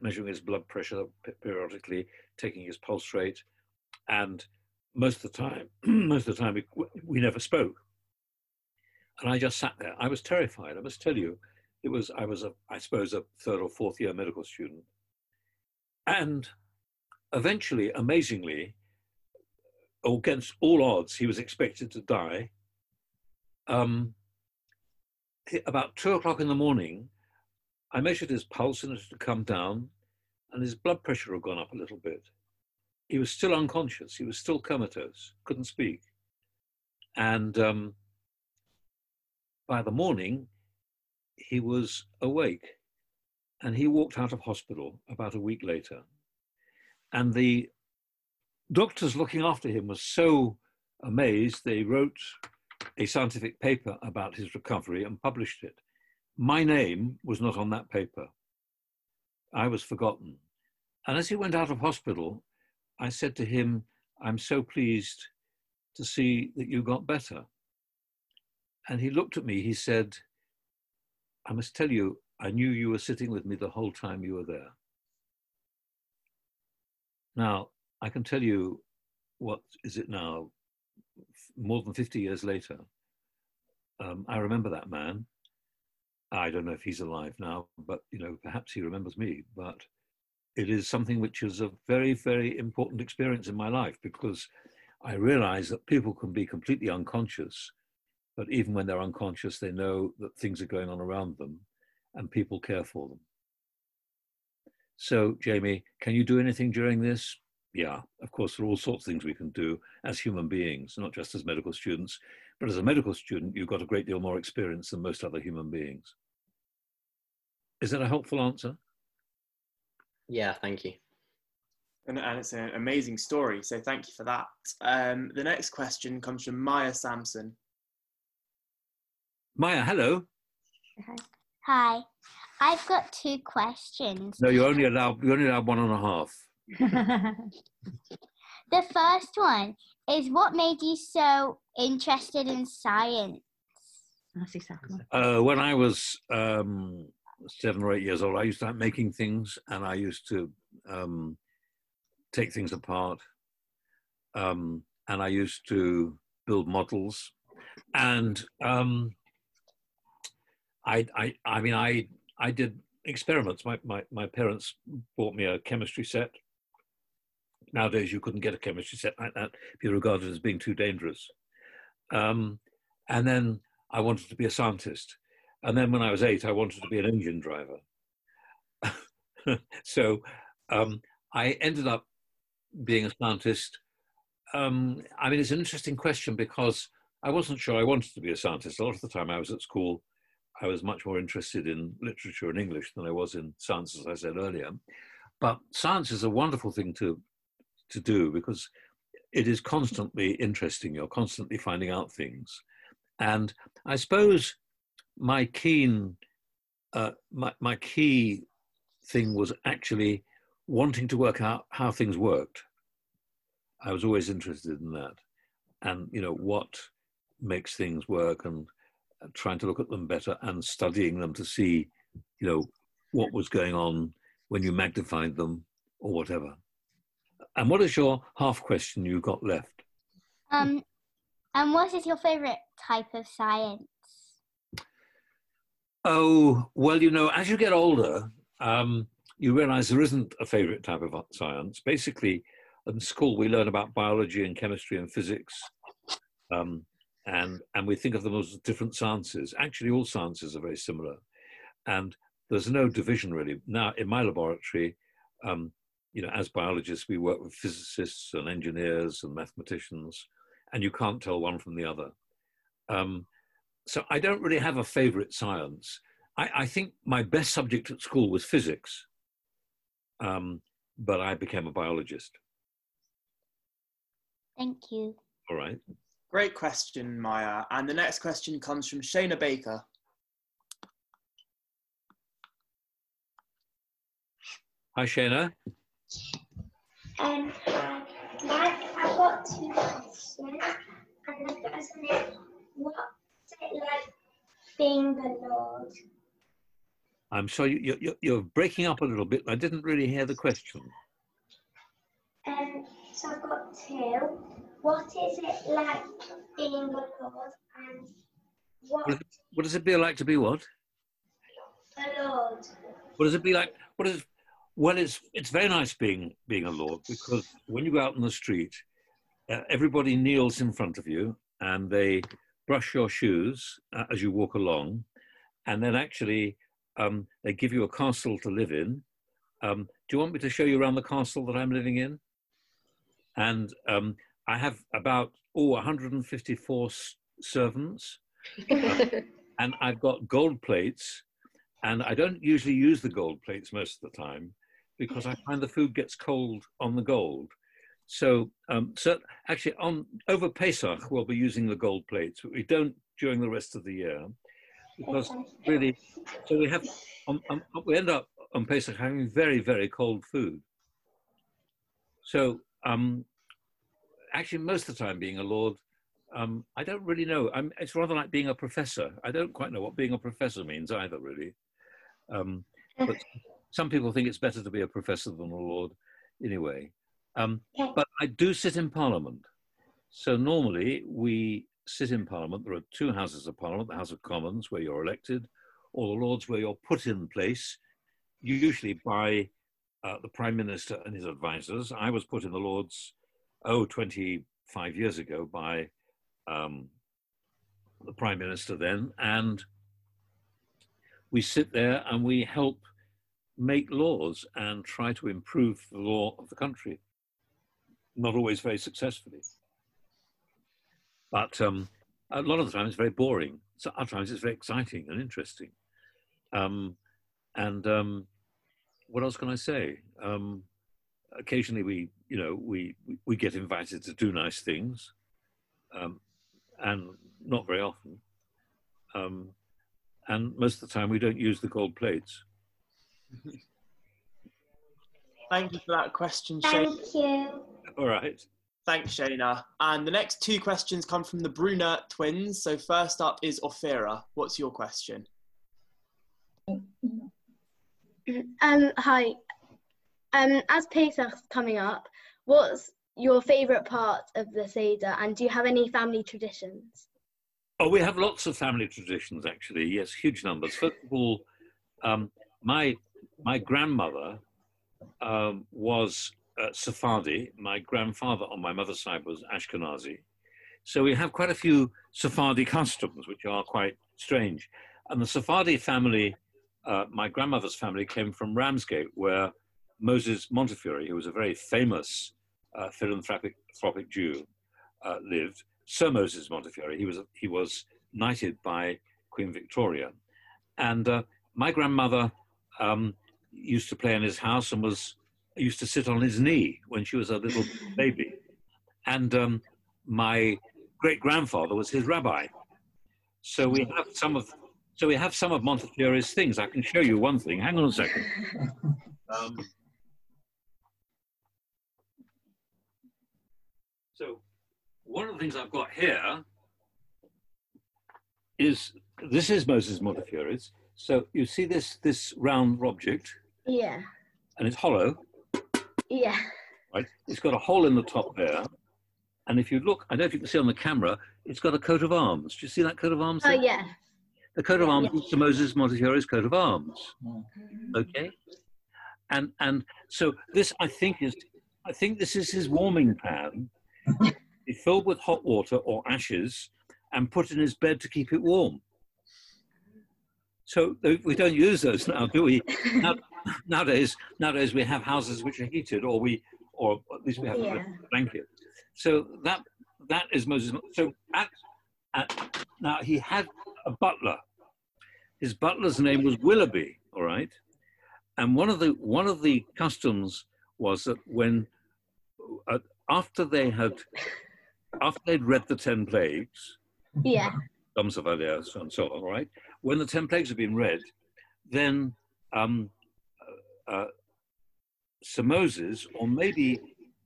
measuring his blood pressure periodically, taking his pulse rate, and most of the time, most of the time, we, we never spoke. And I just sat there. I was terrified. I must tell you, it was I was a I suppose a third or fourth year medical student, and eventually, amazingly, against all odds, he was expected to die. Um, about two o'clock in the morning, I measured his pulse and it had come down, and his blood pressure had gone up a little bit. He was still unconscious. He was still comatose, couldn't speak. And um, by the morning, he was awake. And he walked out of hospital about a week later. And the doctors looking after him were so amazed, they wrote a scientific paper about his recovery and published it. My name was not on that paper. I was forgotten. And as he went out of hospital, I said to him, I'm so pleased to see that you got better. And he looked at me, he said, I must tell you, I knew you were sitting with me the whole time you were there. Now, I can tell you what is it now, more than 50 years later. Um, I remember that man. I don't know if he's alive now, but you know, perhaps he remembers me. But it is something which is a very, very important experience in my life because I realize that people can be completely unconscious, but even when they're unconscious, they know that things are going on around them and people care for them. So, Jamie, can you do anything during this? yeah, of course, there are all sorts of things we can do as human beings, not just as medical students. But as a medical student, you've got a great deal more experience than most other human beings. Is that a helpful answer? Yeah, thank you. And, and it's an amazing story, so thank you for that. Um, the next question comes from Maya Sampson. Maya, hello. Hi. I've got two questions. No, you're only allowed you're only allowed one and a half. the first one is what made you so interested in science? That's exactly. Uh, when I was um, seven or eight years old, I used to start making things, and I used to um, take things apart, um, and I used to build models, and um, I, I, I mean, I, I did experiments. My, my, my parents bought me a chemistry set. Nowadays, you couldn't get a chemistry set like that be regarded as being too dangerous. Um, and then I wanted to be a scientist. And then when I was eight, I wanted to be an engine driver. so um, I ended up being a scientist. Um, I mean, it's an interesting question because I wasn't sure I wanted to be a scientist. A lot of the time I was at school, I was much more interested in literature and English than I was in science, as I said earlier. But science is a wonderful thing to, to do because it is constantly interesting. You're constantly finding out things. And I suppose my keen, uh, my, my key thing was actually wanting to work out how things worked. I was always interested in that. And, you know, what makes things work and trying to look at them better and studying them to see, you know, what was going on when you magnified them or whatever. And what is your half question you've got left? Um, and what is your favorite type of science? Oh, well, you know, as you get older, um, you realize there isn't a favorite type of science. Basically, in school, we learn about biology and chemistry and physics. Um, and, and we think of them as different sciences. Actually, all sciences are very similar. And there's no division really. Now, in my laboratory, um, you know, as biologists, we work with physicists and engineers and mathematicians, and you can't tell one from the other. Um, so I don't really have a favorite science. I, I, think my best subject at school was physics, um, but I became a biologist. Thank you. All right. Great question, Maya. And the next question comes from Shayna Baker. Hi, Shayna. Um, like, I've got two questions. And the first one is, what's it like being the Lord? I'm sorry, you, you, you're breaking up a little bit. I didn't really hear the question. Um, so I've got two. What is it like being a Lord and what, what, is, what does it be like to be what? a Lord? What does it be like? What is well, it's it's very nice being being a lord because when you go out in the street, uh, everybody kneels in front of you and they brush your shoes uh, as you walk along, and then actually um, they give you a castle to live in. Um, do you want me to show you around the castle that I'm living in? And um, I have about oh 154 s- servants, and I've got gold plates, and I don't usually use the gold plates most of the time because I find the food gets cold on the gold. So, um, so actually, on over Pesach, we'll be using the gold plates, but we don't during the rest of the year because really, so we have, um, um, we end up on Pesach having very, very cold food. So, um, actually, most of the time, being a lord, um, I don't really know. I'm, it's rather like being a professor. I don't quite know what being a professor means either, really. Um, but some people think it's better to be a professor than a lord anyway. Um, but I do sit in Parliament. So normally we sit in Parliament. There are two houses of Parliament the House of Commons, where you're elected, or the Lords, where you're put in place, usually by uh, the Prime Minister and his advisors. I was put in the Lords, oh, 25 years ago by um, the Prime Minister then. And we sit there and we help make laws and try to improve the law of the country. Not always very successfully. But um, a lot of the time it's very boring. So other times it's very exciting and interesting. Um, and um, what else can I say? Um, occasionally we, you know, we, we get invited to do nice things um, and not very often. Um, and most of the time we don't use the gold plates. Thank you for that question, Shayna. Thank you. All right. Thanks, Shayna. And the next two questions come from the Brunner twins. So first up is Ophira. What's your question? Um, hi. Um, as Pesach's coming up, what's your favourite part of the Seder and do you have any family traditions? Oh, we have lots of family traditions, actually. Yes, huge numbers. First of all, um, my my grandmother um, was uh, Sephardi. My grandfather on my mother's side was Ashkenazi. So we have quite a few Sephardi customs, which are quite strange. And the Sephardi family, uh, my grandmother's family, came from Ramsgate, where Moses Montefiore, who was a very famous uh, philanthropic, philanthropic Jew, uh, lived. Sir Moses Montefiore. He was he was knighted by Queen Victoria, and uh, my grandmother um, used to play in his house and was used to sit on his knee when she was a little baby, and um, my great grandfather was his rabbi. So we have some of so we have some of Montefiore's things. I can show you one thing. Hang on a second. Um, so one of the things I've got here is this is Moses Montefiore's. So you see this this round object, Yeah. and it's hollow, Yeah. right? It's got a hole in the top there, and if you look, I don't know if you can see on the camera, it's got a coat of arms. Do you see that coat of arms? Oh there? yeah. The coat of arms is Sir Moses Montefiore's coat of arms. Okay, and and so this I think is I think this is his warming pan. He filled with hot water or ashes and put in his bed to keep it warm. So we don't use those now, do we? Nowadays, nowadays we have houses which are heated, or we, or at least we have Yeah. a blanket. So that that is Moses. So at, at, now he had a butler. His butler's name was Willoughby. All right, and one of the one of the customs was that when uh, after they had after they'd read the ten plagues, Yeah. Dom Savalier, and so on, right? When the 10 plagues have been read, then um, uh, uh, Sir Moses, or maybe,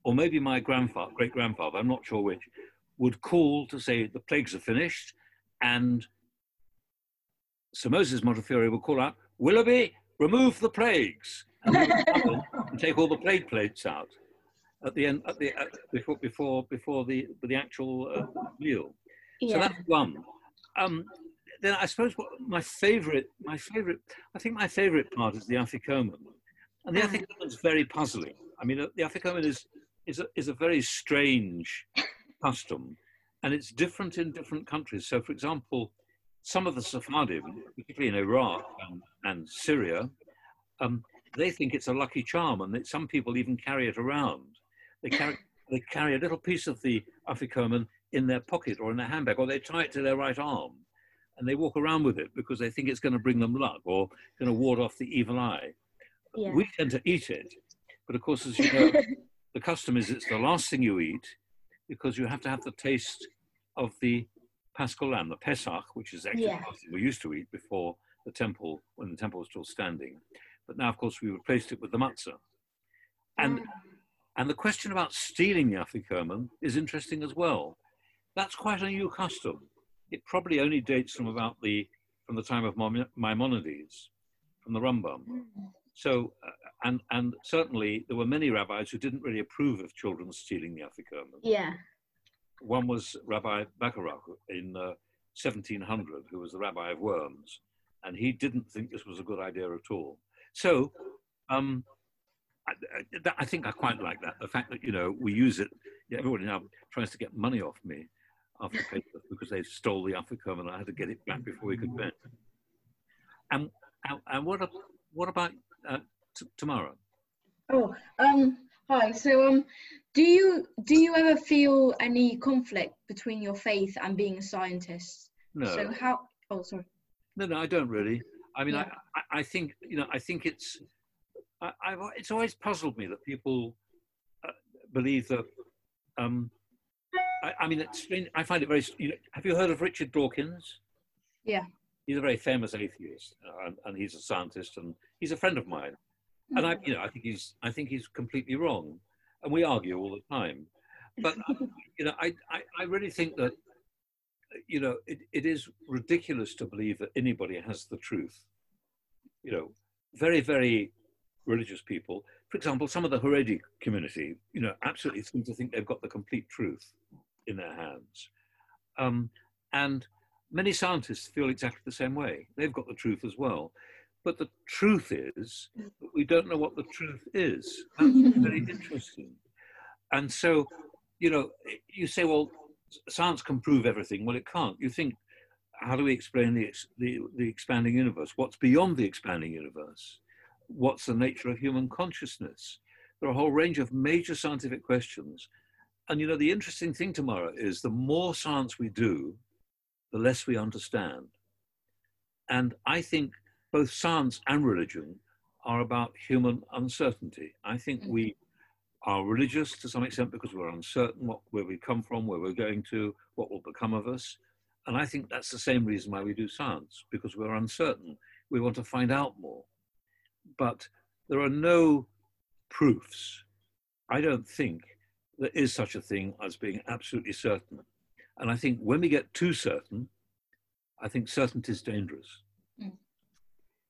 or maybe my grandfather, great grandfather, I'm not sure which, would call to say the plagues are finished, and Sir Moses Montefiore would call out, Willoughby, remove the plagues, and, he would come in and take all the plague plates out at the end, at the, at, before, before, before the, the actual uh, meal. So that's one. Um, then I suppose what my favorite, my favorite, I think my favorite part is the Afikoman. And the Afikoman is very puzzling. I mean, the Afikoman is, is, a, is a very strange custom and it's different in different countries. So, for example, some of the Sephardim, particularly in Iraq and, and Syria, um, they think it's a lucky charm and that some people even carry it around. They carry, they carry a little piece of the Afikoman in their pocket or in their handbag, or they tie it to their right arm and they walk around with it because they think it's going to bring them luck or going to ward off the evil eye. Yeah. We tend to eat it, but of course, as you know, the custom is it's the last thing you eat because you have to have the taste of the Paschal lamb, the Pesach, which is actually Yeah. we used to eat before the temple, when the temple was still standing. But now, of course, we replaced it with the matzah. And ah. and the question about stealing the afikoman is interesting as well. That's quite a new custom. It probably only dates from about the from the time of Maimonides, from the Rambam. So, uh, and and certainly there were many rabbis who didn't really approve of children stealing the afikoman. Yeah. One was Rabbi Bacharach in uh, 1700, who was the rabbi of Worms, and he didn't think this was a good idea at all. So, um, I, I- I think I quite like that. The fact that you know we use it. Everybody now tries to get money off me after Pesach because they stole the afikoman and I had to get it back before we could bet. And and, and what what about uh, t- Tamara? Oh, um, hi. So, um, do you do you ever feel any conflict between your faith and being a scientist? No. So how? Oh, sorry. No, no, I don't really. I mean, Yeah. I, I, I think you know, I think it's, I, I've, it's always puzzled me that people uh, believe that. Um, I, I mean, it's strange. I find it very. You know, have you heard of Richard Dawkins? Yeah. He's a very famous atheist, uh, and, and he's a scientist, and he's a friend of mine. And I, you know, I think he's, I think he's completely wrong, and we argue all the time. But you know, I, I, I really think that, you know, it, it is ridiculous to believe that anybody has the truth. You know, very, very religious people, for example, some of the Haredi community, you know, absolutely seem to think they've got the complete truth in their hands. Um, and many scientists feel exactly the same way. They've got the truth as well. But the truth is that we don't know what the truth is. That's very interesting. And so, you know, you say, well, science can prove everything. Well, it can't. You think, how do we explain the, the, the expanding universe? What's beyond the expanding universe? What's the nature of human consciousness? There are a whole range of major scientific questions. And you know, the interesting thing Tamara is the more science we do, the less we understand. And I think both science and religion are about human uncertainty. I think we mm-hmm. are religious to some extent because we're uncertain what, where we come from, where we're going to, what will become of us. And I think that's the same reason why we do science, because we're uncertain. We want to find out more. But there are no proofs. I don't think there is such a thing as being absolutely certain. And I think when we get too certain, I think certainty is dangerous. Mm.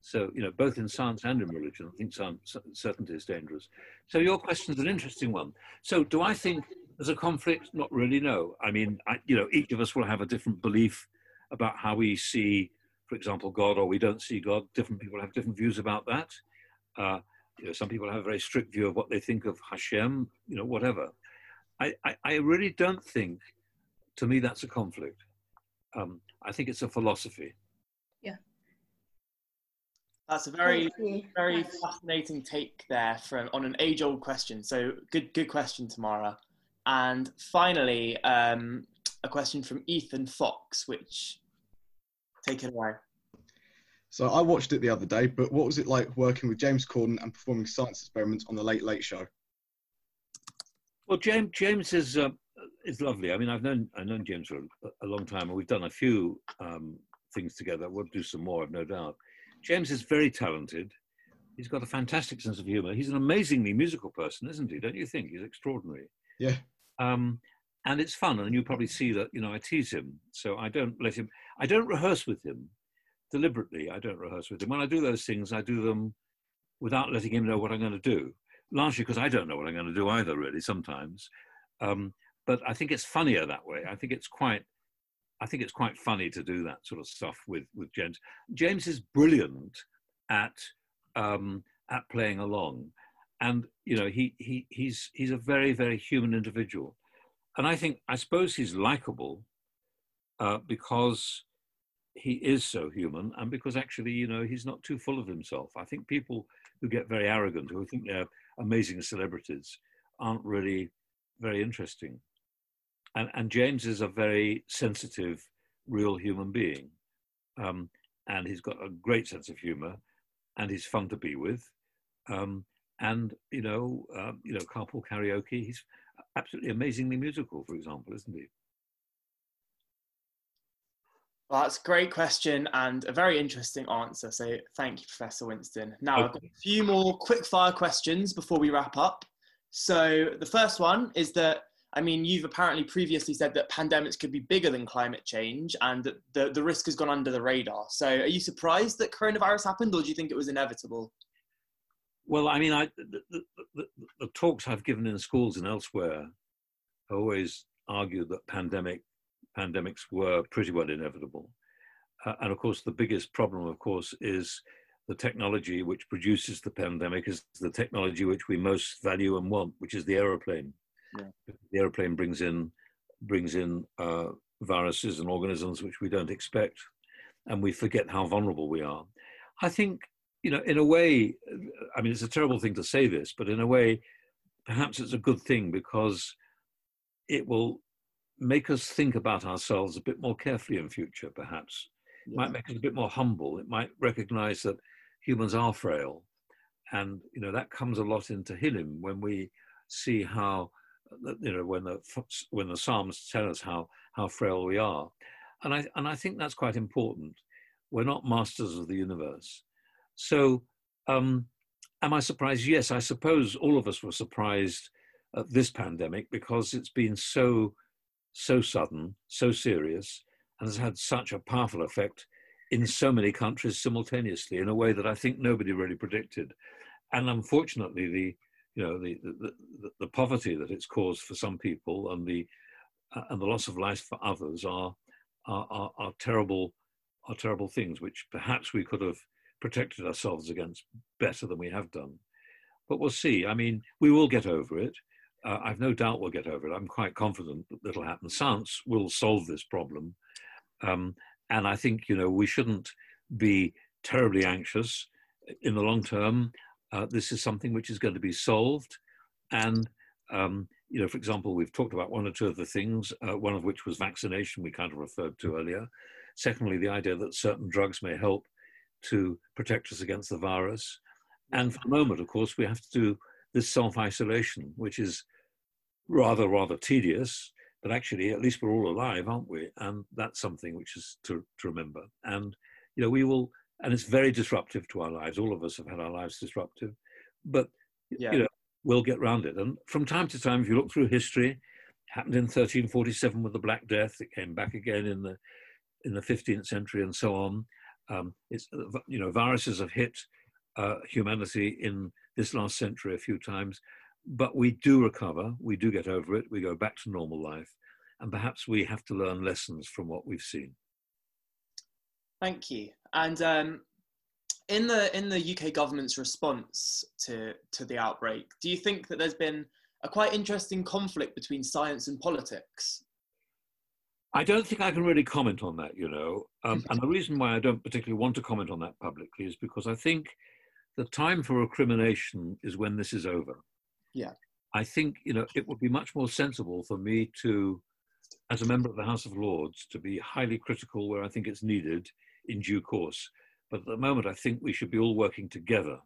So, you know, both in science and in religion, I think science, certainty is dangerous. So your question is an interesting one. So do I think there's a conflict? Not really, no. I mean, I, you know, each of us will have a different belief about how we see, for example, God or we don't see God. Different people have different views about that. Uh, you know, some people have a very strict view of what they think of Hashem, you know, whatever. I, I, I really don't think, to me, that's a conflict. Um, I think it's a philosophy. Yeah. That's a very, very fascinating take there from on an age-old question. So good, good question, Tamara. And finally, um, a question from Ethan Fox, which take it away. So I watched it the other day, but what was it like working with James Corden and performing science experiments on the Late Late Show? Well, James James is uh, is lovely. I mean, I've known I've known James for a, a long time, and we've done a few um, things together. We'll do some more, I've no doubt. James is very talented. He's got a fantastic sense of humor. He's an amazingly musical person, isn't he? Don't you think? He's extraordinary. Yeah. Um, and it's fun, and you probably see that. You know, I tease him, so I don't let him. I don't rehearse with him deliberately. I don't rehearse with him. When I do those things, I do them without letting him know what I'm going to do largely because I don't know what I'm going to do either, really, sometimes. Um, but I think it's funnier that way. I think it's quite, I think it's quite funny to do that sort of stuff with with James. James is brilliant at um, at playing along, and you know he he he's he's a very very human individual, and I think I suppose he's likable uh, because he is so human, and because actually you know he's not too full of himself. I think people who get very arrogant, who think they're amazing celebrities aren't really very interesting. And, and James is a very sensitive, real human being. Um, and he's got a great sense of humor and he's fun to be with. Um, and, you know, um, you know, carpool karaoke, he's absolutely amazingly musical, for example, isn't he? Well, that's a great question and a very interesting answer. So thank you, Professor Winston. Now, I've got a few more quick fire questions before we wrap up. So the first one is that, I mean, you've apparently previously said that pandemics could be bigger than climate change and that the, the risk has gone under the radar. So are you surprised that coronavirus happened or do you think it was inevitable? Well, I mean, I, the, the, the, the talks I've given in schools and elsewhere always argue that pandemic pandemics were pretty well inevitable. Uh, and of course, the biggest problem, of course, is the technology which produces the pandemic is the technology which we most value and want, which is the aeroplane. Yeah. The aeroplane brings in brings in uh, viruses and organisms which we don't expect, and we forget how vulnerable we are. I think, you know, in a way, I mean, it's a terrible thing to say this, but in a way, perhaps it's a good thing because it will make us think about ourselves a bit more carefully in future, perhaps. It might make us a bit more humble. It might recognize that humans are frail. And, you know, that comes a lot into Tehillim when we see how, you know, when the, when the Psalms tell us how, how frail we are. And I, and I think that's quite important. We're not masters of the universe. So, um, am I surprised? Yes, I suppose all of us were surprised at this pandemic because it's been so so sudden, so serious, and has had such a powerful effect in so many countries simultaneously in a way that I think nobody really predicted. and unfortunately, the you know the, the, the, the poverty that it's caused for some people and the uh, and the loss of life for others are are, are, are terrible are terrible things which perhaps we could have protected ourselves against better than we have done. But we'll see. I mean, we will get over it. Uh, I've no doubt we'll get over it. I'm quite confident that it'll happen. Science will solve this problem. Um, and I think, you know, we shouldn't be terribly anxious. In the long term, uh, this is something which is going to be solved. And, um, you know, for example, we've talked about one or two of the things, uh, one of which was vaccination, we kind of referred to earlier. Secondly, the idea that certain drugs may help to protect us against the virus. And for the moment, of course, we have to do this self-isolation, which is rather, rather tedious, but actually, at least we're all alive, aren't we? And that's something which is to, to remember. And, you know, we will, and it's very disruptive to our lives. All of us have had our lives disruptive, but, yeah. you know, we'll get round it. And from time to time, if you look through history, happened in 1347 with the Black Death, it came back again in the, in the 15th century and so on. Um, it's, you know, viruses have hit uh, humanity in this last century a few times, but we do recover, we do get over it, we go back to normal life, and perhaps we have to learn lessons from what we've seen. Thank you. And um, in the in the UK government's response to to the outbreak, do you think that there's been a quite interesting conflict between science and politics? I don't think I can really comment on that, you know. Um, and the reason why I don't particularly want to comment on that publicly is because I think the time for recrimination is when this is over. Yeah. I think, you know, it would be much more sensible for me to, as a member of the House of Lords, to be highly critical where I think it's needed in due course. But at the moment, I think we should be all working together.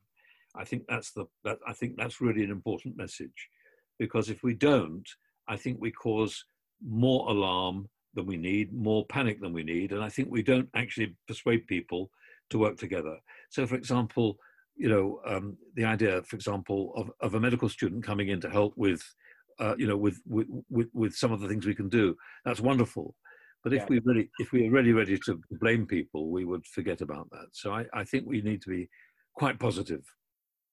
I think that's the, that, I think that's really an important message. Because if we don't, I think we cause more alarm than we need, more panic than we need, and I think we don't actually persuade people to work together. So, for example, you know, um, the idea, for example, of, of a medical student coming in to help with, uh, you know, with, with, with, with some of the things we can do, that's wonderful. But if yeah. we really, if we are really ready to blame people, we would forget about that. So I, I think we need to be quite positive.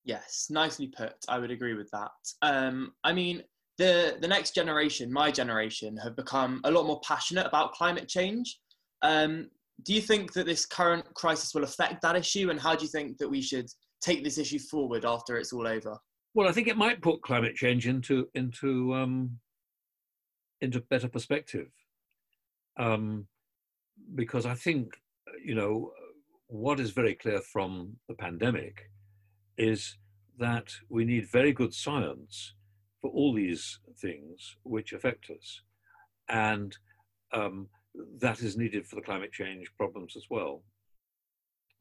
Yes, nicely put. I would agree with that. Um, I mean, the the next generation, my generation, have become a lot more passionate about climate change. Um, do you think that this current crisis will affect that issue, and how do you think that we should take this issue forward after it's all over? Well, I think it might put climate change into into um, into better perspective, um, because I think you know what is very clear from the pandemic is that we need very good science for all these things which affect us. And um, that is needed for the climate change problems as well.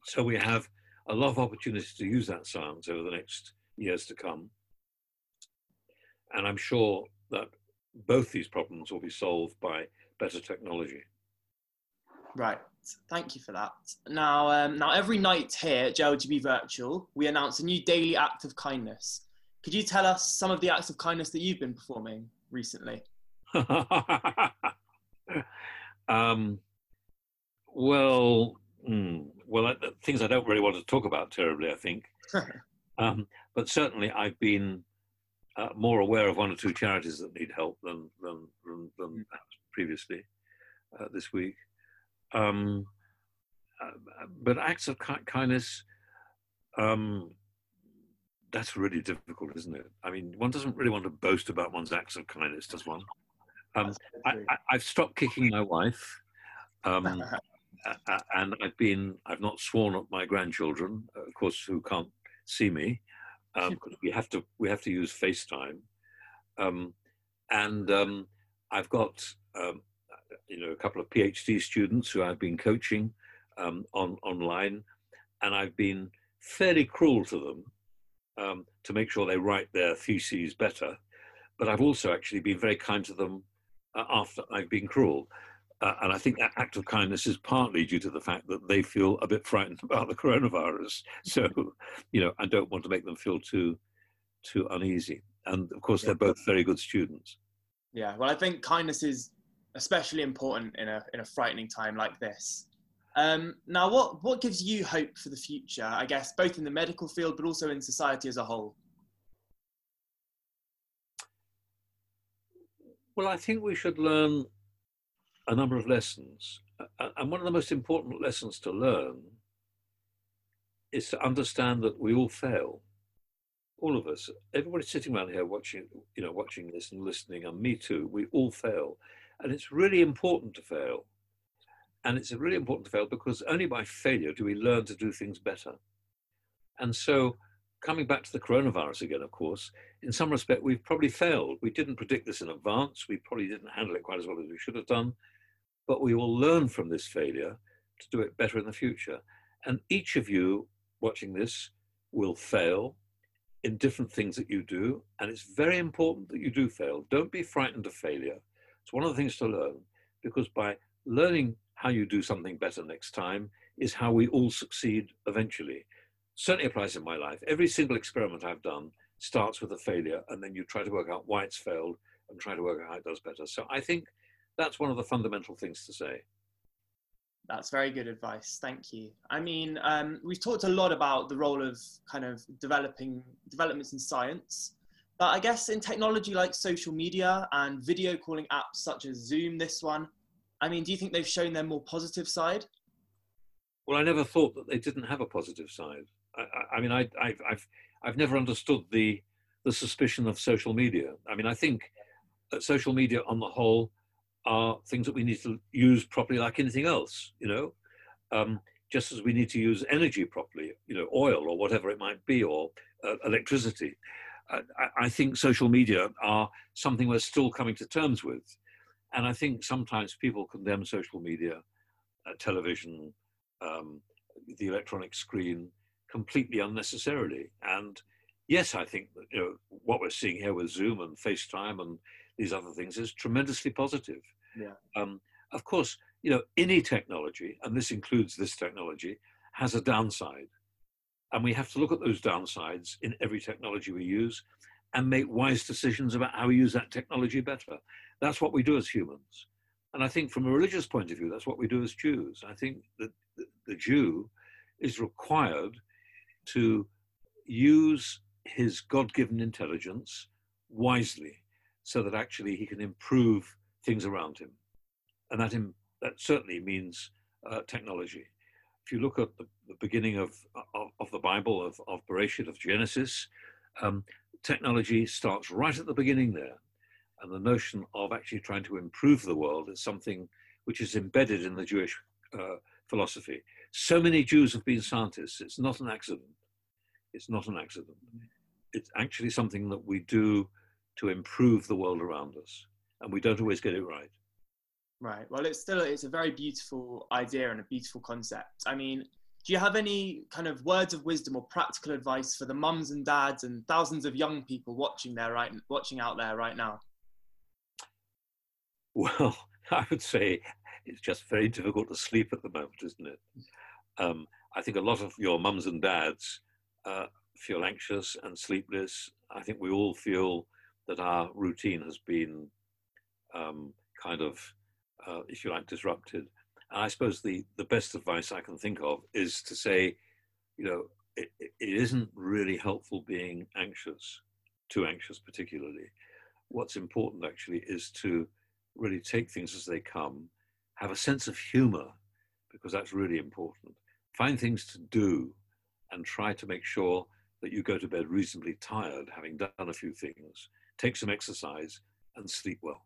So we have a lot of opportunities to use that science over the next years to come. And I'm sure that both these problems will be solved by better technology. Right. Thank you for that. Now, um, now every night here at JLGB Virtual, we announce a new daily act of kindness. Could you tell us some of the acts of kindness that you've been performing recently? um, well, mm, well, uh, things I don't really want to talk about terribly, I think. um, but certainly, I've been uh, more aware of one or two charities that need help than than than, than hmm. previously uh, this week. Um, uh, but acts of ki- kindness. Um, that's really difficult, isn't it? I mean, one doesn't really want to boast about one's acts of kindness, does one? Um, I, have stopped kicking my wife, um, and I've been I've not sworn at my grandchildren, of course, who can't see me because um, we have to we have to use FaceTime, um, and um, I've got um, you know a couple of PhD students who I've been coaching on online, and I've been fairly cruel to them um, to make sure they write their theses better. But I've also actually been very kind to them uh, after I've been cruel. Uh, and I think that act of kindness is partly due to the fact that they feel a bit frightened about the coronavirus. So, you know, I don't want to make them feel too, too uneasy. And of course, they're both very good students. Yeah, well, I think kindness is especially important in a in a frightening time like this. Um, now, what, what gives you hope for the future, I guess, both in the medical field but also in society as a whole? Well, I think we should learn a number of lessons. And one of the most important lessons to learn is to understand that we all fail. All of us, everybody sitting around here watching, you know, watching this and listening, and me too, we all fail. And it's really important to fail. And it's really important to fail because only by failure do we learn to do things better. And so, coming back to the coronavirus again, of course, in some respect, we've probably failed. We didn't predict this in advance. We probably didn't handle it quite as well as we should have done. But we will learn from this failure to do it better in the future. And each of you watching this will fail in different things that you do. And it's very important that you do fail. Don't be frightened of failure. It's one of the things to learn because by learning how you do something better next time is how we all succeed eventually. Certainly applies in my life. Every single experiment I've done starts with a failure, and then you try to work out why it's failed and try to work out how it does better. So I think that's one of the fundamental things to say. That's very good advice. Thank you. I mean, um, we've talked a lot about the role of kind of developing developments in science, but I guess in technology like social media and video calling apps such as Zoom, this one, I mean, do you think they've shown their more positive side? Well, I never thought that they didn't have a positive side. I, I, I mean, I, I've, I've, I've never understood the, the suspicion of social media. I mean, I think that social media on the whole are things that we need to use properly like anything else, you know, um, just as we need to use energy properly, you know, oil or whatever it might be, or uh, electricity. I, I think social media are something we're still coming to terms with. And I think sometimes people condemn social media, uh, television, um, the electronic screen completely unnecessarily. And yes, I think that, you know what we're seeing here with Zoom and FaceTime and these other things is tremendously positive. Yeah. Um, of course, you know any technology, and this includes this technology, has a downside, and we have to look at those downsides in every technology we use, and make wise decisions about how we use that technology better. That's what we do as humans. And I think from a religious point of view, that's what we do as Jews. I think that the Jew is required to use his God given intelligence wisely so that actually he can improve things around him. And that, in, that certainly means uh, technology. If you look at the, the beginning of, of, of, the Bible, of, of Bereshit, of Genesis, um, technology starts right at the beginning there. And the notion of actually trying to improve the world is something which is embedded in the Jewish uh, philosophy. So many Jews have been scientists. It's not an accident. It's not an accident. It's actually something that we do to improve the world around us. And we don't always get it right. Right. Well, it's still it's a very beautiful idea and a beautiful concept. I mean, do you have any kind of words of wisdom or practical advice for the mums and dads and thousands of young people watching there right watching out there right now? Well, I would say it's just very difficult to sleep at the moment, isn't it? Um, I think a lot of your mums and dads uh, feel anxious and sleepless. I think we all feel that our routine has been um, kind of, uh, if you like, disrupted. And I suppose the, the best advice I can think of is to say, you know, it, it isn't really helpful being anxious, too anxious particularly. What's important actually is to really take things as they come, have a sense of humor, because that's really important. Find things to do and try to make sure that you go to bed reasonably tired, having done a few things. Take some exercise and sleep well.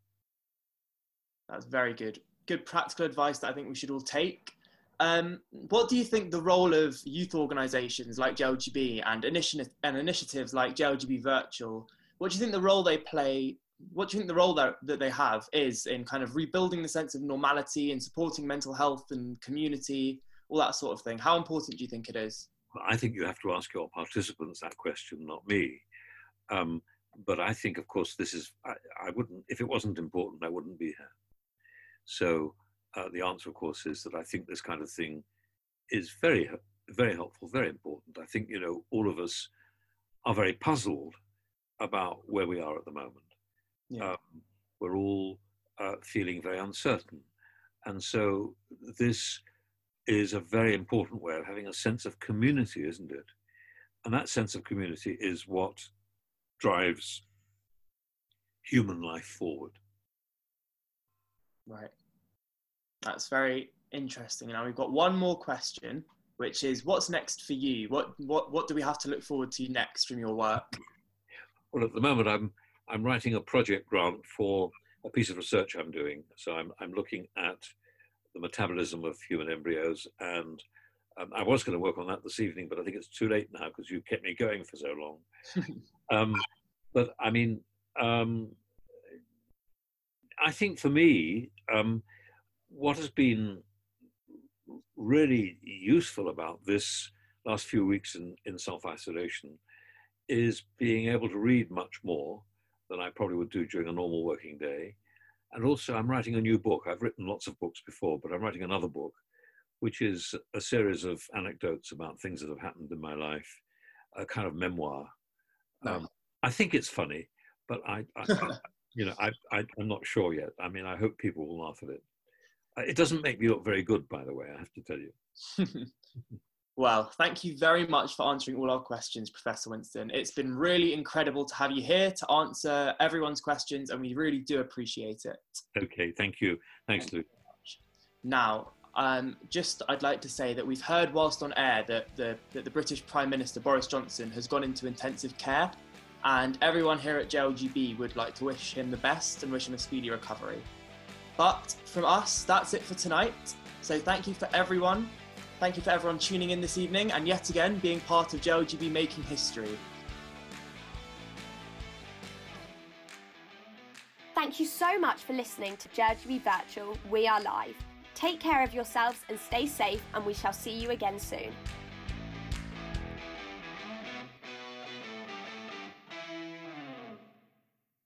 That's very good good practical advice that I think we should all take. Um, what do you think the role of youth organisations like JLGB and, initi- and initiatives like JLGB Virtual, what do you think the role they play, what do you think the role that, that they have is in kind of rebuilding the sense of normality and supporting mental health and community, all that sort of thing? How important do you think it is? I think you have to ask your participants that question, not me. Um, but I think, of course, this is, I, I wouldn't, if it wasn't important, I wouldn't be here. So uh, the answer, of course, is that I think this kind of thing is very, very helpful, very important. I think, you know, all of us are very puzzled about where we are at the moment. Yeah. Um, we're all uh, feeling very uncertain. And so this is a very important way of having a sense of community, isn't it? And that sense of community is what drives human life forward. Right. That's very interesting. Now we've got one more question, which is what's next for you? What what what do we have to look forward to next from your work? Well, at the moment, I'm I'm writing a project grant for a piece of research I'm doing. So I'm I'm looking at the metabolism of human embryos, and um, I was going to work on that this evening, but I think it's too late now because you kept me going for so long. um, but I mean, um, I think for me, um, what has been really useful about this last few weeks in, in self isolation is being able to read much more than I probably would do during a normal working day. And also, I'm writing a new book. I've written lots of books before, but I'm writing another book, which is a series of anecdotes about things that have happened in my life, a kind of memoir. Um, I think it's funny, but I, I, I you know, I, I, I'm not sure yet. I mean, I hope people will laugh at it. Uh, It doesn't make me look very good, by the way. I have to tell you. Well, thank you very much for answering all our questions, Professor Winston. It's been really incredible to have you here to answer everyone's questions, and we really do appreciate it. Okay, thank you. Thanks, Luke. Now, um, just I'd like to say that we've heard whilst on air that the, that the British Prime Minister Boris Johnson has gone into intensive care, and everyone here at JLGB would like to wish him the best and wish him a speedy recovery. But from us, that's it for tonight. So thank you for everyone. Thank you for everyone tuning in this evening and yet again being part of JLGB Making History. Thank you so much for listening to JLGB Virtual We Are Live. Take care of yourselves and stay safe, and we shall see you again soon.